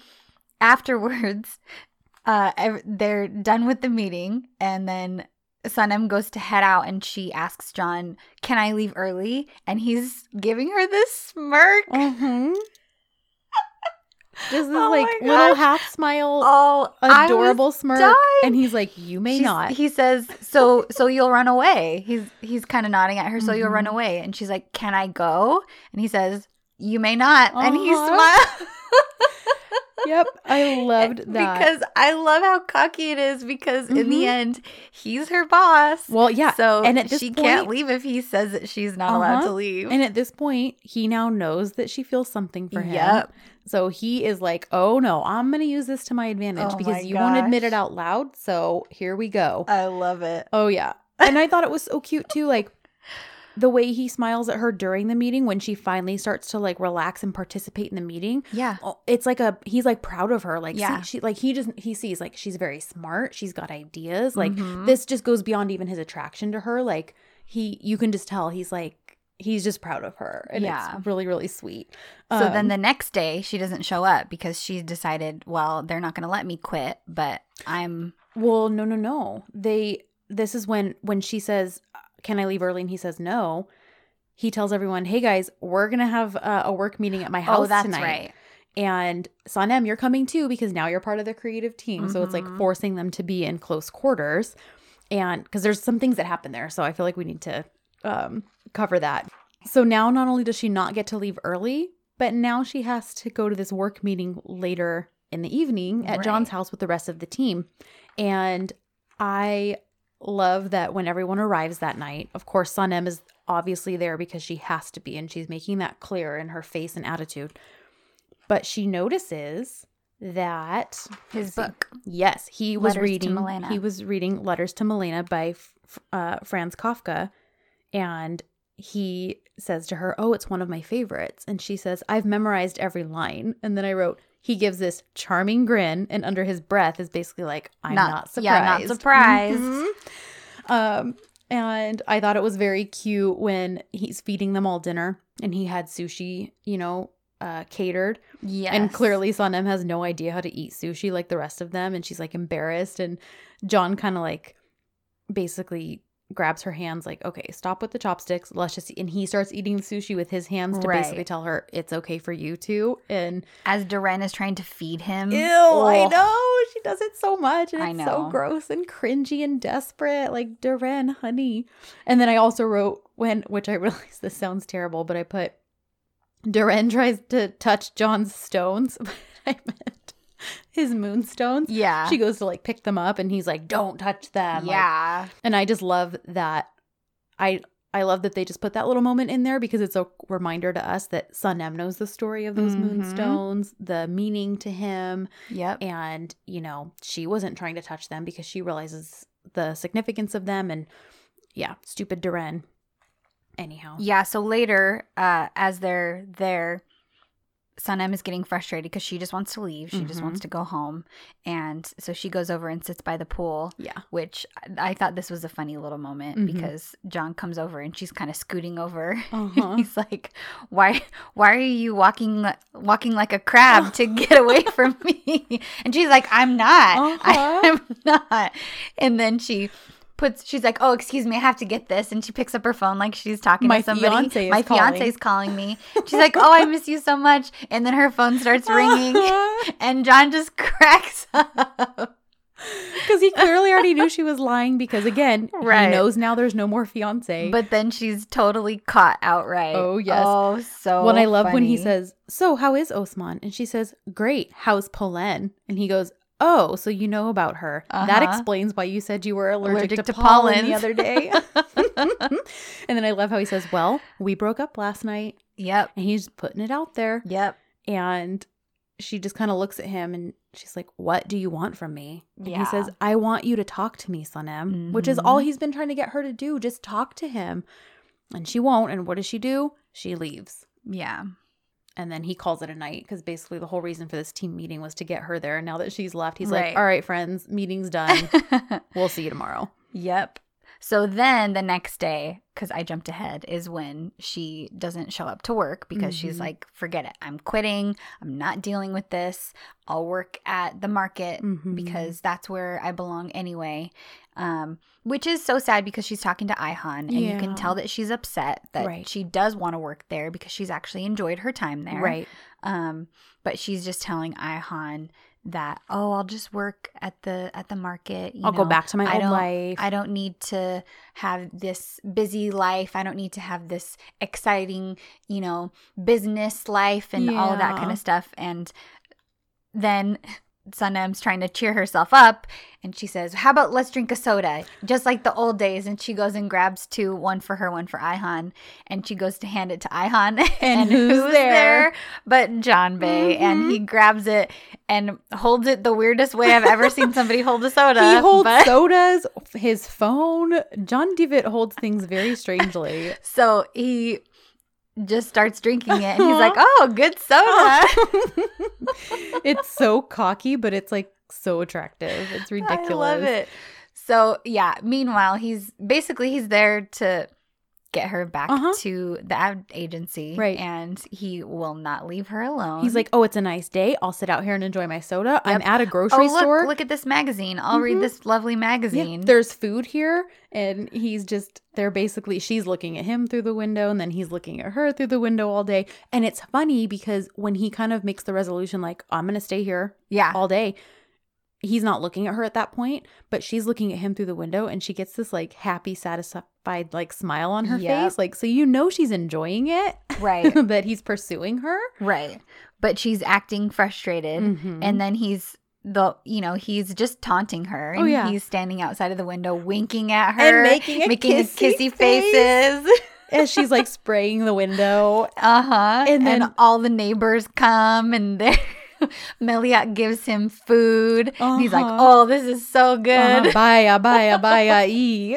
afterwards, uh, they're done with the meeting, and then Sanem goes to head out, and she asks John, "Can I leave early?" And he's giving her this smirk. mhm. Just this Oh like little half smile, Oh, adorable smirk, dying. and he's like, "You may She's- not." He says, "So, so you'll run away." He's he's kind of nodding at her. So you'll run Mhm. away, and she's like, "Can I go?" And he says, "You may not." And he Uh-huh. smiles. yep, I loved that. because I love how cocky it is. Because in Mhm. the end, he's her boss. well, yeah, so and at this she point, can't leave if he says that she's not allowed Uh-huh. to leave. And at this point, he now knows that she feels something for him. Yep. So he is like, "Oh no, I'm going to use this to my advantage Oh because my you won't admit it out loud." So here we go. I love it. Oh yeah. And I thought it was so cute too like the way he smiles at her during the meeting when she finally starts to like relax and participate in the meeting. Yeah. Oh, It's like a he's like proud of her. Like see, Yeah. she like he just he sees like she's very smart. She's got ideas. Like Mhm. this just goes beyond even his attraction to her. Like he you can just tell he's like he's just proud of her. And Yeah. it's really, really sweet. So then Um, the next day, she doesn't show up because she decided, well, they're not going to let me quit, but I'm. Well, no, no, no. They this is when when she says, "Can I leave early?" and he says no. He tells everyone, "Hey guys, we're gonna have uh, a work meeting at my house oh, that's tonight." right. And Sanem, you're coming too because now you're part of the creative team. So it's like Mhm. forcing them to be in close quarters, and because there's some things that happen there. So I feel like we need to um, cover that. So now not only does she not get to leave early, but now she has to go to this work meeting later in the evening at John's house with the rest of the team. And I love that when everyone arrives that night, of course, Sanem is obviously there because she has to be, and she's making that clear in her face and attitude. But she notices that His book. Yes, he was Letters reading. He was reading "Letters to Milena" by uh, Franz Kafka, and he says to her, "Oh, it's one of my favorites." And she says, "I've memorized every line." And then I wrote, "He gives this charming grin, and under his breath is basically like, I'm Not- not, surprised." yeah, not surprised. Mhm. Um, and I thought it was very cute when he's feeding them all dinner, and he had sushi, you know, uh, catered. yeah. And clearly Sanem has no idea how to eat sushi like the rest of them and she's like embarrassed and John kind of like basically grabs her hands like okay stop with the chopsticks let's just and he starts eating the sushi with his hands to Right. basically tell her it's okay for you to and As Duran is trying to feed him. ew I know she does it so much and I it's so gross and cringy and desperate like Duran honey and then I also wrote when which I realize this sounds terrible but I put Duran tries to touch John's stones but I meant his moonstones Yeah. she goes to like pick them up and he's like don't touch them like- yeah. and i just love that i i love that they just put that little moment in there because it's a reminder to us that Sanem knows the story of those Mhm. moonstones the meaning to him Yep. and you know she wasn't trying to touch them because she realizes the significance of them and yeah stupid Duran anyhow Yeah, so later, uh, as they're there, Sanem is getting frustrated because she just wants to leave. She just Mhm. wants to go home. And so she goes over and sits by the pool, yeah which I I thought this was a funny little moment Mhm. because John comes over and she's kind of scooting over. uh-huh. He's like, "Why why are you walking walking like a crab to get away from me?" And she's like, "I'm not. Uh-huh. I'm not." And then she puts she's like, "Oh, excuse me, I have to get this." And she picks up her phone like she's talking My to somebody. My fiancé is My calling. fiance's calling me. She's like, "Oh, I miss you so much." And then her phone starts ringing and John just cracks up. Because he clearly already knew she was lying because, again, Right. he knows now there's no more fiance. But then she's totally caught outright. Oh, yes. Oh, so when I love when he says, So, how is Osman? And she says, Great. How's Polen? And he goes, Oh, so you know about her. That Uh-huh. explains why you said you were allergic, Allergic to, to pollen the other day. and then I love how he says, Well, we broke up last night. Yep. And he's putting it out there. Yep. And she just kind of looks at him and she's like, What do you want from me? And Yeah. he says, I want you to talk to me, Sanem, which is all Mhm. he's been trying to get her to do. Just talk to him. And she won't. And what does she do? She leaves. Yeah. And then he calls it a night because basically the whole reason for this team meeting was to get her there. And now that she's left, he's Right. like, All right, friends, meeting's done. we'll see you tomorrow. Yep. So then the next day, because I jumped ahead, is when she doesn't show up to work because she's Mhm. like, forget it. I'm quitting. I'm not dealing with this. I'll work at the market Mhm. because that's where I belong anyway. Um, which is so sad because she's talking to Ayhan and you can tell that she's upset that Right. she does want to work there because she's actually enjoyed her time there. Right. Um, but she's just telling Ayhan that, oh, I'll just work at the at the market. you I'll go back to my I old life. I don't need to have this busy life. I don't need to have this exciting, you know, business life and all of that kind of stuff. And then Sanem's trying to cheer herself up and she says, How about let's drink a soda? Just like the old days. And she goes and grabs two, one for her, one for Ayhan. And she goes to hand it to Ayhan. And who's there? But John Bay. And Mhm. he grabs it and holds it the weirdest way I've ever seen somebody hold a soda. he holds but- sodas, his phone. John Divit holds things very strangely. So he just starts drinking it and he's like, uh-huh. Oh, good soda. it's so cocky, but it's like so attractive. It's ridiculous. I love it. So yeah, meanwhile, he's basically he's there to get her back Uh-huh. to the ad agency. Right. And he will not leave her alone. He's like, "Oh, it's a nice day. I'll sit out here and enjoy my soda. I'm at a Oh grocery look, store. look at this magazine. I'll read Mhm. this lovely Yeah, magazine. there's food here." And he's just they're basically she's looking at him through the window and then he's looking at her through the window all day. And it's funny because when he kind of makes the resolution like, "I'm going to stay here yeah. all day." He's not looking at her at that point, but she's looking at him through the window and she gets this like happy, satisfied like smile on her Yep. face. Like, so you know she's enjoying it Right. that he's pursuing her. right. But she's acting frustrated. Mhm. And then he's the you know he's just taunting her Oh, and yeah. he's standing outside of the window winking at her And making a kissy kissy face. faces as she's like spraying the window. Uh-huh. And And then- then all the neighbors come and they Meliat gives him food. And he's like, Uh-huh. "Oh, this is so good." Uh-huh. Baya, baya, baya, e.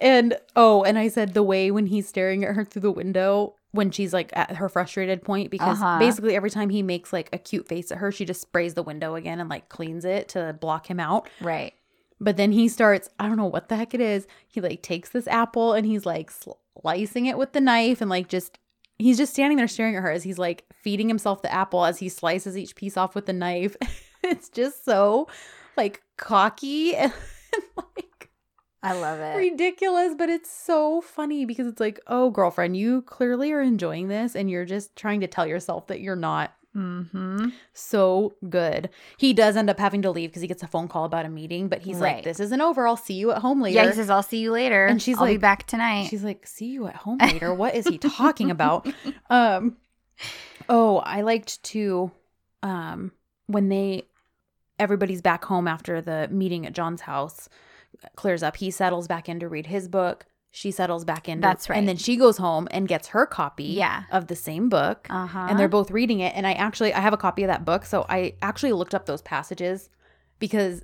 And oh, and I said the way when he's staring at her through the window when she's like at her frustrated point because Uh-huh. basically every time he makes like a cute face at her, she just sprays the window again and like cleans it to block him out. Right. But then he starts, I don't know what the heck it is. He like takes this apple and he's like slicing it with the knife and like just he's just standing there staring at her as he's like feeding himself the apple as he slices each piece off with the knife. it's just so like cocky and like I love it. ridiculous, but it's so funny because it's like, oh, girlfriend, you clearly are enjoying this and you're just trying to tell yourself that you're not Mhm. so good. He does end up having to leave because he gets a phone call about a meeting, but he's like, this isn't over. I'll see you at home later. Yeah, he says, "I'll see you later." And she's I'll be like- back tonight. She's like, see you at home later. What is he talking about? Um, oh, I liked to, um, when they, everybody's back home after the meeting at John's house, clears up. He settles back in to read his book. She settles back in. That's right. And then she goes home and gets her copy Yeah. of the same book. uh-huh. And they're both reading it. And I actually, I have a copy of that book. So I actually looked up those passages because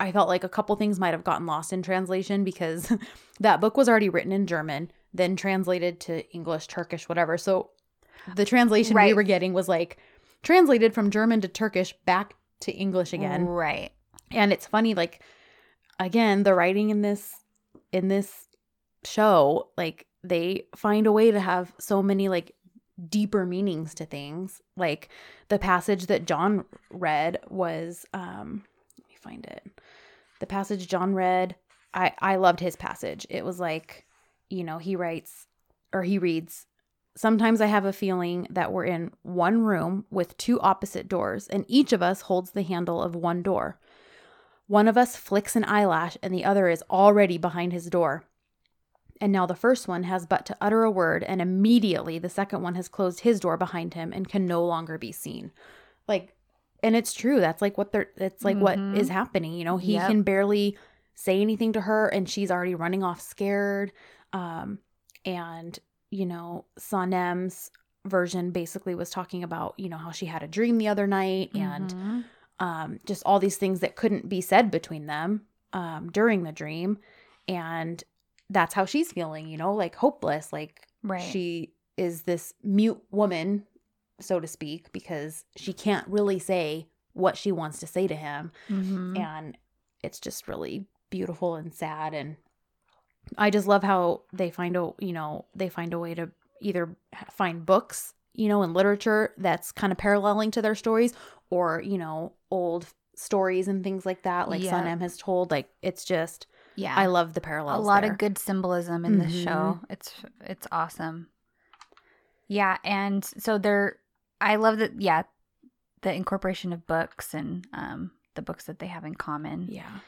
I felt like a couple things might have gotten lost in translation because that book was already written in German, then translated to English, Turkish, whatever. So the translation we were getting was like translated from German to Turkish back to English again. Right. And it's funny, like again, the writing in this in this show, like they find a way to have so many like deeper meanings to things. Like the passage that John read was um let me find it. The passage John read, I I loved his passage. It was like, you know, he writes or he reads Sometimes I have a feeling that we're in one room with two opposite doors, and each of us holds the handle of one door. One of us flicks an eyelash and the other is already behind his door. And now the first one has but to utter a word, and immediately the second one has closed his door behind him and can no longer be seen. Like, and it's true. That's like what they're, it's like Mhm. what is happening. You know, he Yep. can barely say anything to her and she's already running off scared. Um, and, you know, Sanem's version basically was talking about, you know, how she had a dream the other night and, Mhm. um, just all these things that couldn't be said between them um, during the dream. And that's how she's feeling, you know, like hopeless. Like right. she is this mute woman, so to speak, because she can't really say what she wants to say to him. Mhm. And it's just really beautiful and sad. And I just love how they find a, you know, they find a way to either find books, you know, in literature that's kind of paralleling to their stories or, you know, old stories and things like that, like Yeah. Sanem has told. Like it's just, yeah. I love the parallels. a lot there. of good symbolism in this Mhm. show. It's it's awesome. Yeah, and so they're I love that yeah, the incorporation of books and um the books that they have in common. Yeah.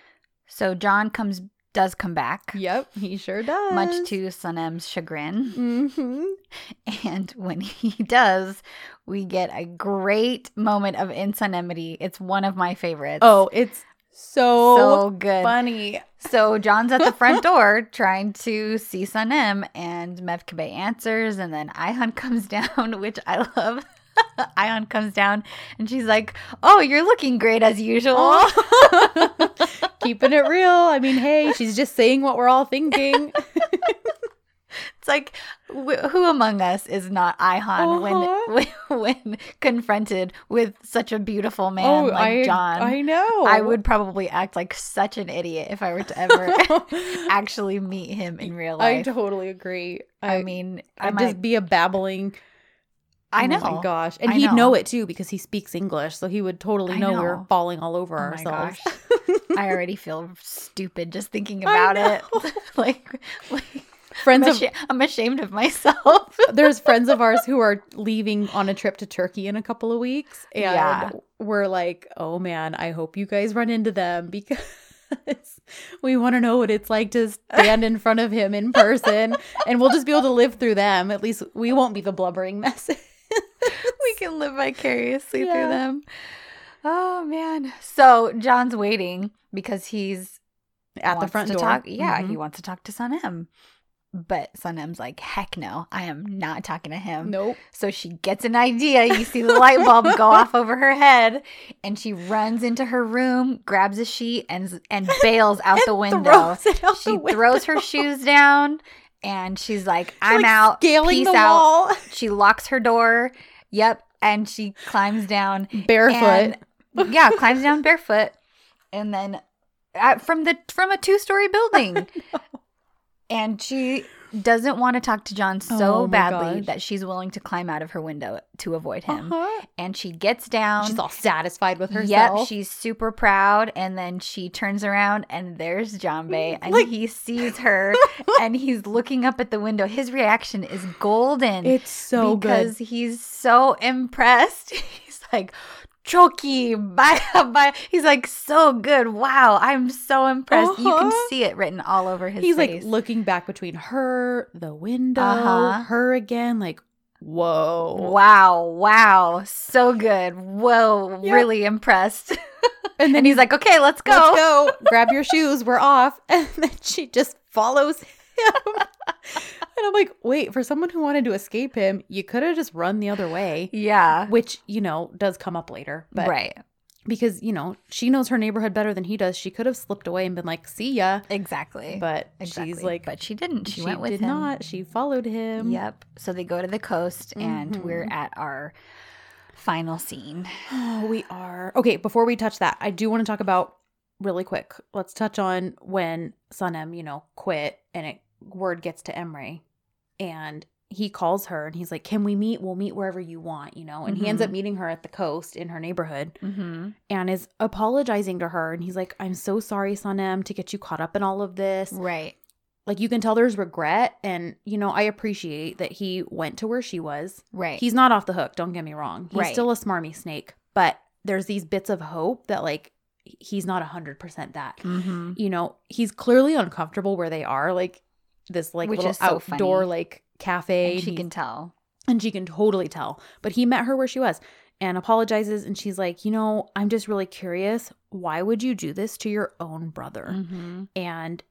So John comes does come back. Yep, he sure does. Much to Sanem's chagrin. hmm And when he does, we get a great moment of insanity. It's one of my favorites. Oh, it's so, so good. funny. So John's at the front door trying to see Sanem, and Mevkibe answers, and then Ayhan comes down, which I love. Ayhan comes down, and she's like, "Oh, you're looking great as usual." Oh. Keeping it real. I mean, hey, she's just saying what we're all thinking. It's like, wh- who among us is not Ayhan Uh-huh. when, when when confronted with such a beautiful man like Oh, I, John? I know. I would probably act like such an idiot if I were to ever actually meet him in real life. I totally agree. I, mean, I I'd might. just be a babbling. I know. Oh my gosh. And I he'd know. know. it too because he speaks English. So he would totally I know, we were know. falling all over Oh ourselves. I already feel stupid just thinking I about know. it. like, like I'm, friends of asha- I'm ashamed of myself. there's friends of ours who are leaving on a trip to Turkey in a couple of weeks. And Yeah. we're like, oh man, I hope you guys run into them because we want to know what it's like to stand in front of him in person. and we'll just be able to live through them. At least we won't be the blubbering mess. we can live vicariously Yeah. through them. Oh man. So John's waiting because he's At the front door. Talk, yeah, Mhm. he wants to talk to Sanem. But Sanem's like, heck no, I am not talking to him. Nope. So she gets an idea. You see the light bulb go off over her head, and she runs into her room, grabs a sheet, and and bails out the window. Throws out She the window. throws her shoes down, and she's like, She's, "I'm like, out. Scaling Peace the out." wall. She locks her door. Yep, and she climbs down Barefoot. and- yeah, climbs down barefoot, and then uh, from the from a two story building, and she doesn't want to talk to John so Oh badly gosh. that she's willing to climb out of her window to avoid him, Uh-huh. and she gets down. She's all satisfied with herself. Yep, she's super proud, and then she turns around, and there's John Bay, and Like- he sees her, and he's looking up at the window. His reaction is golden it's so because good. he's so impressed. He's like, Choki, bye, bye. He's like, so good. Wow, I'm so impressed. You can Uh-huh. see it written all over his face. He's face. like looking back between her, the window, Uh-huh. her again. Like, whoa. wow, wow, so good. Whoa, Yep. really impressed. And then and he's like, okay, let's go. Let's go. Grab your shoes. We're off. And then she just follows him. And I'm like, wait, for someone who wanted to escape him, you could have just run the other way. Yeah. Which, you know, does come up later. But right. because, you know, she knows her neighborhood better than he does, she could have slipped away and been like, see ya. Exactly. But exactly. she's like, but she didn't. She, she, went with him. She did him. not. She followed him. Yep. So they go to the coast, and Mhm. we're at our final scene. Oh, we are. Okay, before we touch that, I do want to talk about really quick. Let's touch on when Sanem, you know, quit and it word gets to Emre and he calls her and he's like, Can we meet? We'll meet wherever you want, you know? And he ends up meeting her at the coast in her neighborhood Mm-hmm. and is apologizing to her. And he's like, I'm so sorry, Sanem, to get you caught up in all of this. Right. Like, you can tell there's regret. And, you know, I appreciate that he went to where she was. Right. He's not off the hook, don't get me wrong. He's Right. still a smarmy snake, but there's these bits of hope that like he's not 100% that. Mm-hmm. You know, he's clearly uncomfortable where they are, like this like Which little so outdoor funny. like cafe. And she can tell. and she can totally tell. But he met her where she was and apologizes and she's like, "You know, I'm just really curious. Why would you do this to your own brother?" Mm-hmm. And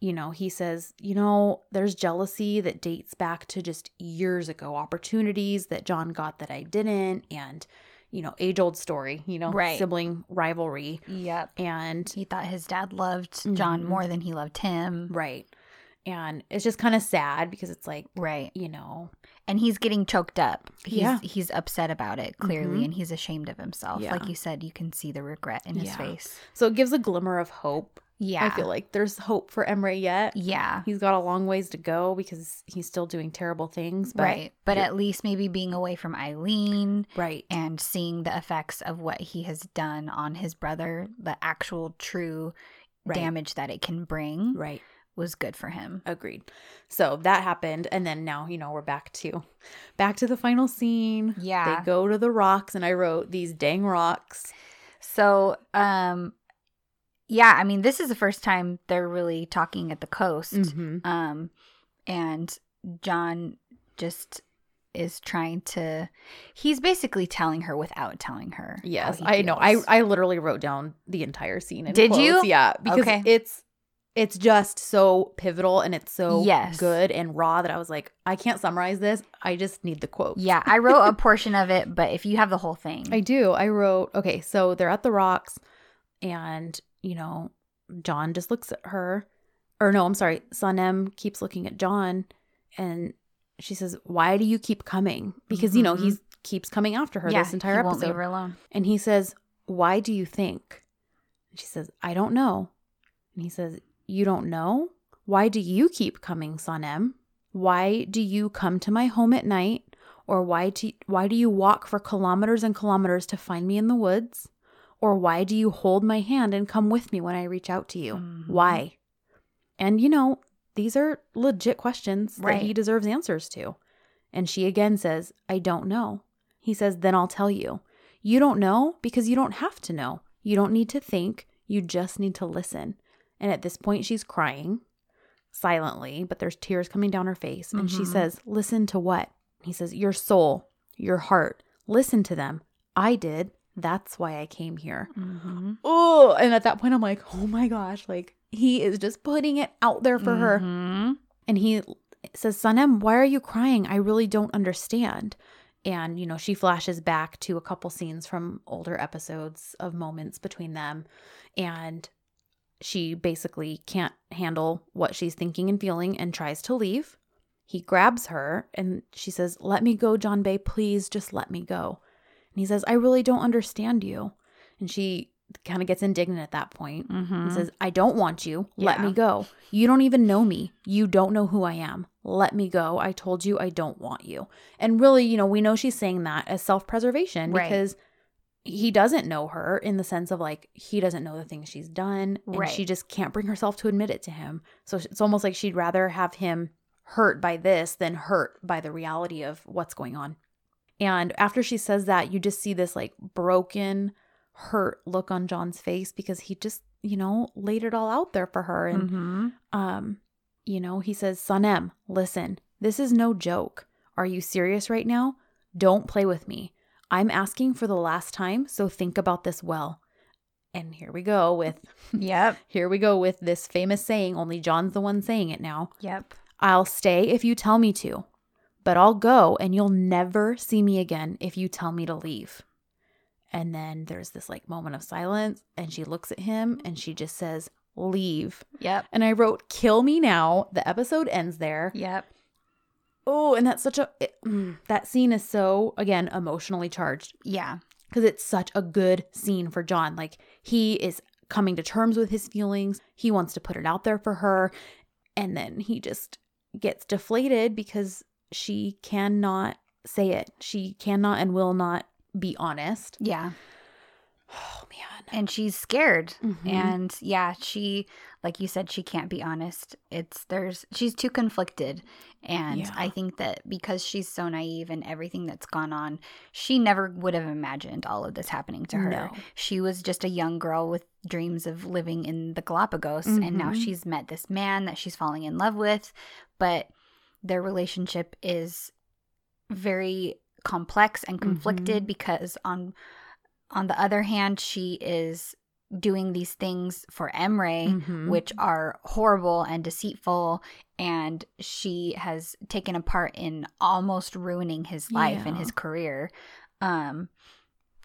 you know, he says, "You know, there's jealousy that dates back to just years ago, opportunities that John got that I didn't and you know, age-old story, you know, Right. sibling rivalry." Yep. And He thought his dad loved John Mhm. more than he loved him. right. And it's just kind of sad because it's like, Right. you know, And he's getting choked up. He's Yeah. he's upset about it clearly Mhm. and he's ashamed of himself. Yeah. Like you said, you can see the regret in his face. so it gives a glimmer of hope. Yeah. I feel like there's hope for Emre yet. Yeah. He's got a long ways to go because he's still doing terrible things. But right. But at least maybe being away from Eileen right. and seeing the effects of what he has done on his brother, the actual true Right. damage that it can bring Right. Was good for him. Agreed. So that happened and then now, you know, we're back to back to the final scene. Yeah. They go to the rocks and I wrote these dang rocks. So, um yeah, I mean, this is the first time they're really talking at the coast. Mhm. Um and John just is trying to he's basically telling her without telling her. Yes, I know. I. I literally wrote down the entire scene. In Did you? Yeah, because Okay. it's it's just so pivotal and it's so Yes. good and raw that I was like, I can't summarize this. I just need the quote. Yeah, I wrote a portion of it, but if you have the whole thing. I do. I wrote, okay, so they're at the rocks and, you know, John just looks at her. Or no, I'm sorry. Sanem keeps looking at John and she says, Why do you keep coming? Because, you know, Mhm. he keeps coming after her yeah, this entire he won't leave episode. her alone. And he says, Why do you think? And she says, I don't know. And he says, You don't know? Why do you keep coming, Sanem? Why do you come to my home at night? Or why do, why do you walk for kilometers and kilometers to find me in the woods? Or why do you hold my hand and come with me when I reach out to you? Mhm. Why? And you know, these are legit questions that he deserves answers to. And she again says, I don't know. He says, Then I'll tell you. You don't know because you don't have to know. You don't need to think. You just need to listen. And at this point, she's crying silently, but there's tears coming down her face. And she Mhm. says, Listen to what? He says, Your soul, your heart. Listen to them. I did. That's why I came here. Mm-hmm. Oh, and at that point, I'm like, Oh my gosh, like he is just putting it out there for her. Mhm. And he says, Sanem, why are you crying? I really don't understand. And, you know, she flashes back to a couple scenes from older episodes of moments between them. And she basically can't handle what she's thinking and feeling and tries to leave. He grabs her and she says, Let me go, John Bay. Please just let me go. And he says, I really don't understand you. And she kind of gets indignant at that point. Mhm. He says, I don't want you. Let Yeah. me go. You don't even know me. You don't know who I am. Let me go. I told you I don't want you. And really, you know, we know she's saying that as self preservation Right. because he doesn't know her in the sense of like, he doesn't know the things she's done. And Right. she just can't bring herself to admit it to him. So it's almost like she'd rather have him hurt by this than hurt by the reality of what's going on. And after she says that, you just see this like broken, hurt look on John's face because he just, you know, laid it all out there for her. And, Mhm. um, you know, he says, Sanem, listen, this is no joke. Are you serious right now? Don't play with me. I'm asking for the last time, so think about this well. And here we go with Yep. here we go with this famous saying, only John's the one saying it now. Yep. I'll stay if you tell me to, but I'll go and you'll never see me again if you tell me to leave. And then there's this like moment of silence, and she looks at him and she just says, Leave. Yep. And I wrote, Kill me now. The episode ends there. Yep. Oh, and that's such a, it- mm, that scene is so, again, emotionally charged Yeah. because it's such a good scene for John. Like he is coming to terms with his feelings. He wants to put it out there for her. And then he just gets deflated because she cannot say it. She cannot and will not be honest. Yeah. Oh man. and she's scared. Mhm. And yeah, she like you said she can't be honest. It's there's she's too conflicted. And Yeah. I think that because she's so naive and everything that's gone on, she never would have imagined all of this happening to her. No. She was just a young girl with dreams of living in the Galapagos and now Mhm. she's met this man that she's falling in love with, but their relationship is very complex and conflicted Mhm. because on on the other hand she is doing these things for Emre Mhm. which are horrible and deceitful and she has taken a part in almost ruining his life and his career um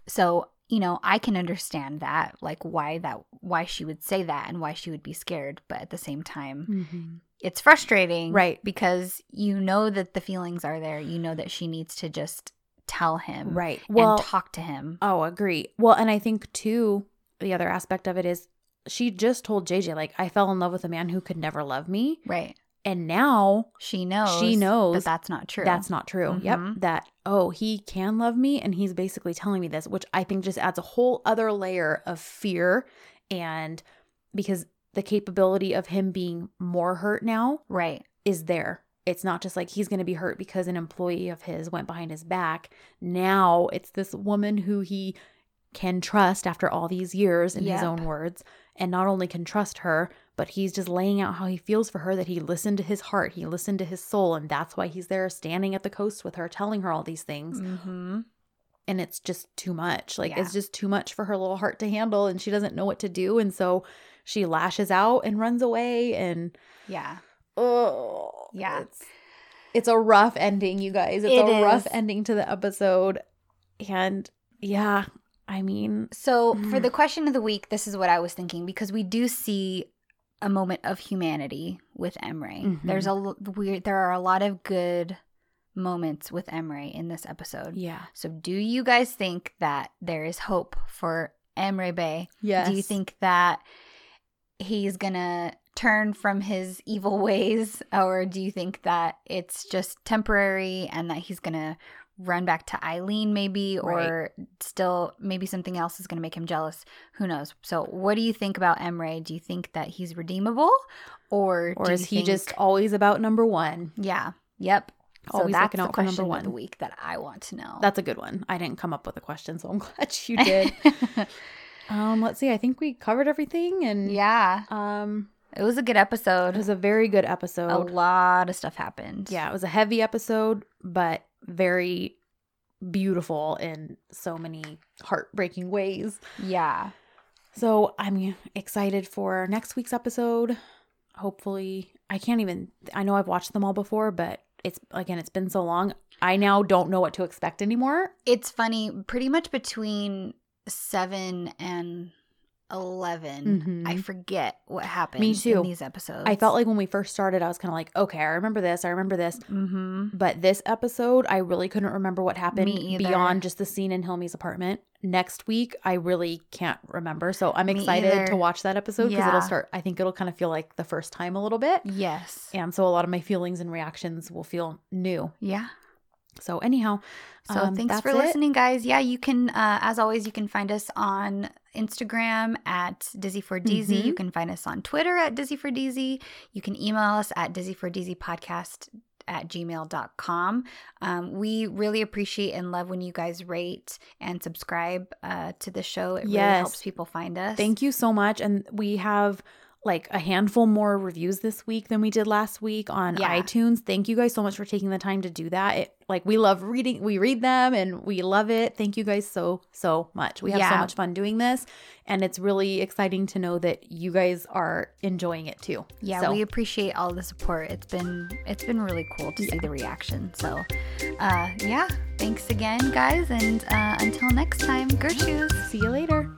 so you know i can understand that like why that why she would say that and why she would be scared but at the same time Mhm. it's frustrating Right. because you know that the feelings are there you know that she needs to just tell him Right. and talk to him oh, agree. Well, and I think too, the other aspect of it is she just told JJ like I fell in love with a man who could never love me, right and now she knows She knows that that's not true That's not true. Yep. Mhm. That, oh, he can love me and he's basically telling me this, which I think just adds a whole other layer of fear. And because the capability of him being more hurt now right is there. It's not just like he's going to be hurt because an employee of his went behind his back. Now it's this woman who he can trust after all these years, in his own words. And not only can trust her, but he's just laying out how he feels for her that he listened to his heart, he listened to his soul. And that's why he's there standing at the coast with her, telling her all these things. mm-hmm. And it's just too much. Like, Yeah. it's just too much for her little heart to handle. And she doesn't know what to do. And so she lashes out and runs away. And yeah Oh, Yeah. It's it's a rough ending, you guys. It's It a rough ending to the episode. And yeah, I mean, So, for Mm. the question of the week, this is what I was thinking because we do see a moment of humanity with Emre. Mhm. There's a weird there are a lot of good moments with Emre in this episode. yeah. So, do you guys think that there is hope for Emre Bay? Yes. Do you think that he's going to turn from his evil ways or do you think that it's just temporary and that he's going to run back to Eileen maybe or still maybe something else is going to make him jealous who knows so what do you think about Emre do you think that he's redeemable or or is he think- just always about number one? yeah yep so Always that's the out for number question of one. the week that I want to know That's a good one. I didn't come up with a question, so I'm glad you did. um, let's see. I think we covered everything and yeah um it was a good episode. it was a very good episode. a lot of stuff happened Yeah, it was a heavy episode, but very beautiful in so many heartbreaking ways. yeah So I'm excited for next week's episode. Hopefully, I can't even, I know I've watched them all before, but it's, again, it's been so long. I now don't know what to expect anymore. It's funny, pretty much between seven and 11 Mhm. I forget what happened Me too. in these episodes. I felt like when we first started, I was kind of like, okay, I remember this, I remember this. hmm But this episode, I really couldn't remember what happened beyond just the scene in Hilmi's apartment. Next week, I really can't remember. So I'm Me excited either. to watch that episode because Yeah. it'll start, I think it'll kind of feel like the first time a little bit. Yes. And so a lot of my feelings and reactions will feel new. Yeah. So, anyhow, So um, thanks for it. listening, guys. Yeah, you can, uh, as always, you can find us on Instagram at Dizzy for Deezy. Mhm. You can find us on Twitter at Dizzy for Dizzy. You can email us at Dizzy for Deezy podcast at gmail.com. Um, we really appreciate and love when you guys rate and subscribe uh, to the show. It really helps people find us. Thank you so much. And we have like a handful more reviews this week than we did last week on Yeah. iTunes. Thank you guys so much for taking the time to do that. It like we love reading, we read them and we love it. Thank you guys so so much. We have so much fun doing this and it's really exciting to know that you guys are enjoying it too. Yeah, So, we appreciate all the support. It's been it's been really cool to see the reaction. So, uh, yeah, thanks again, guys, and uh, until next time, Gertrude. see you later.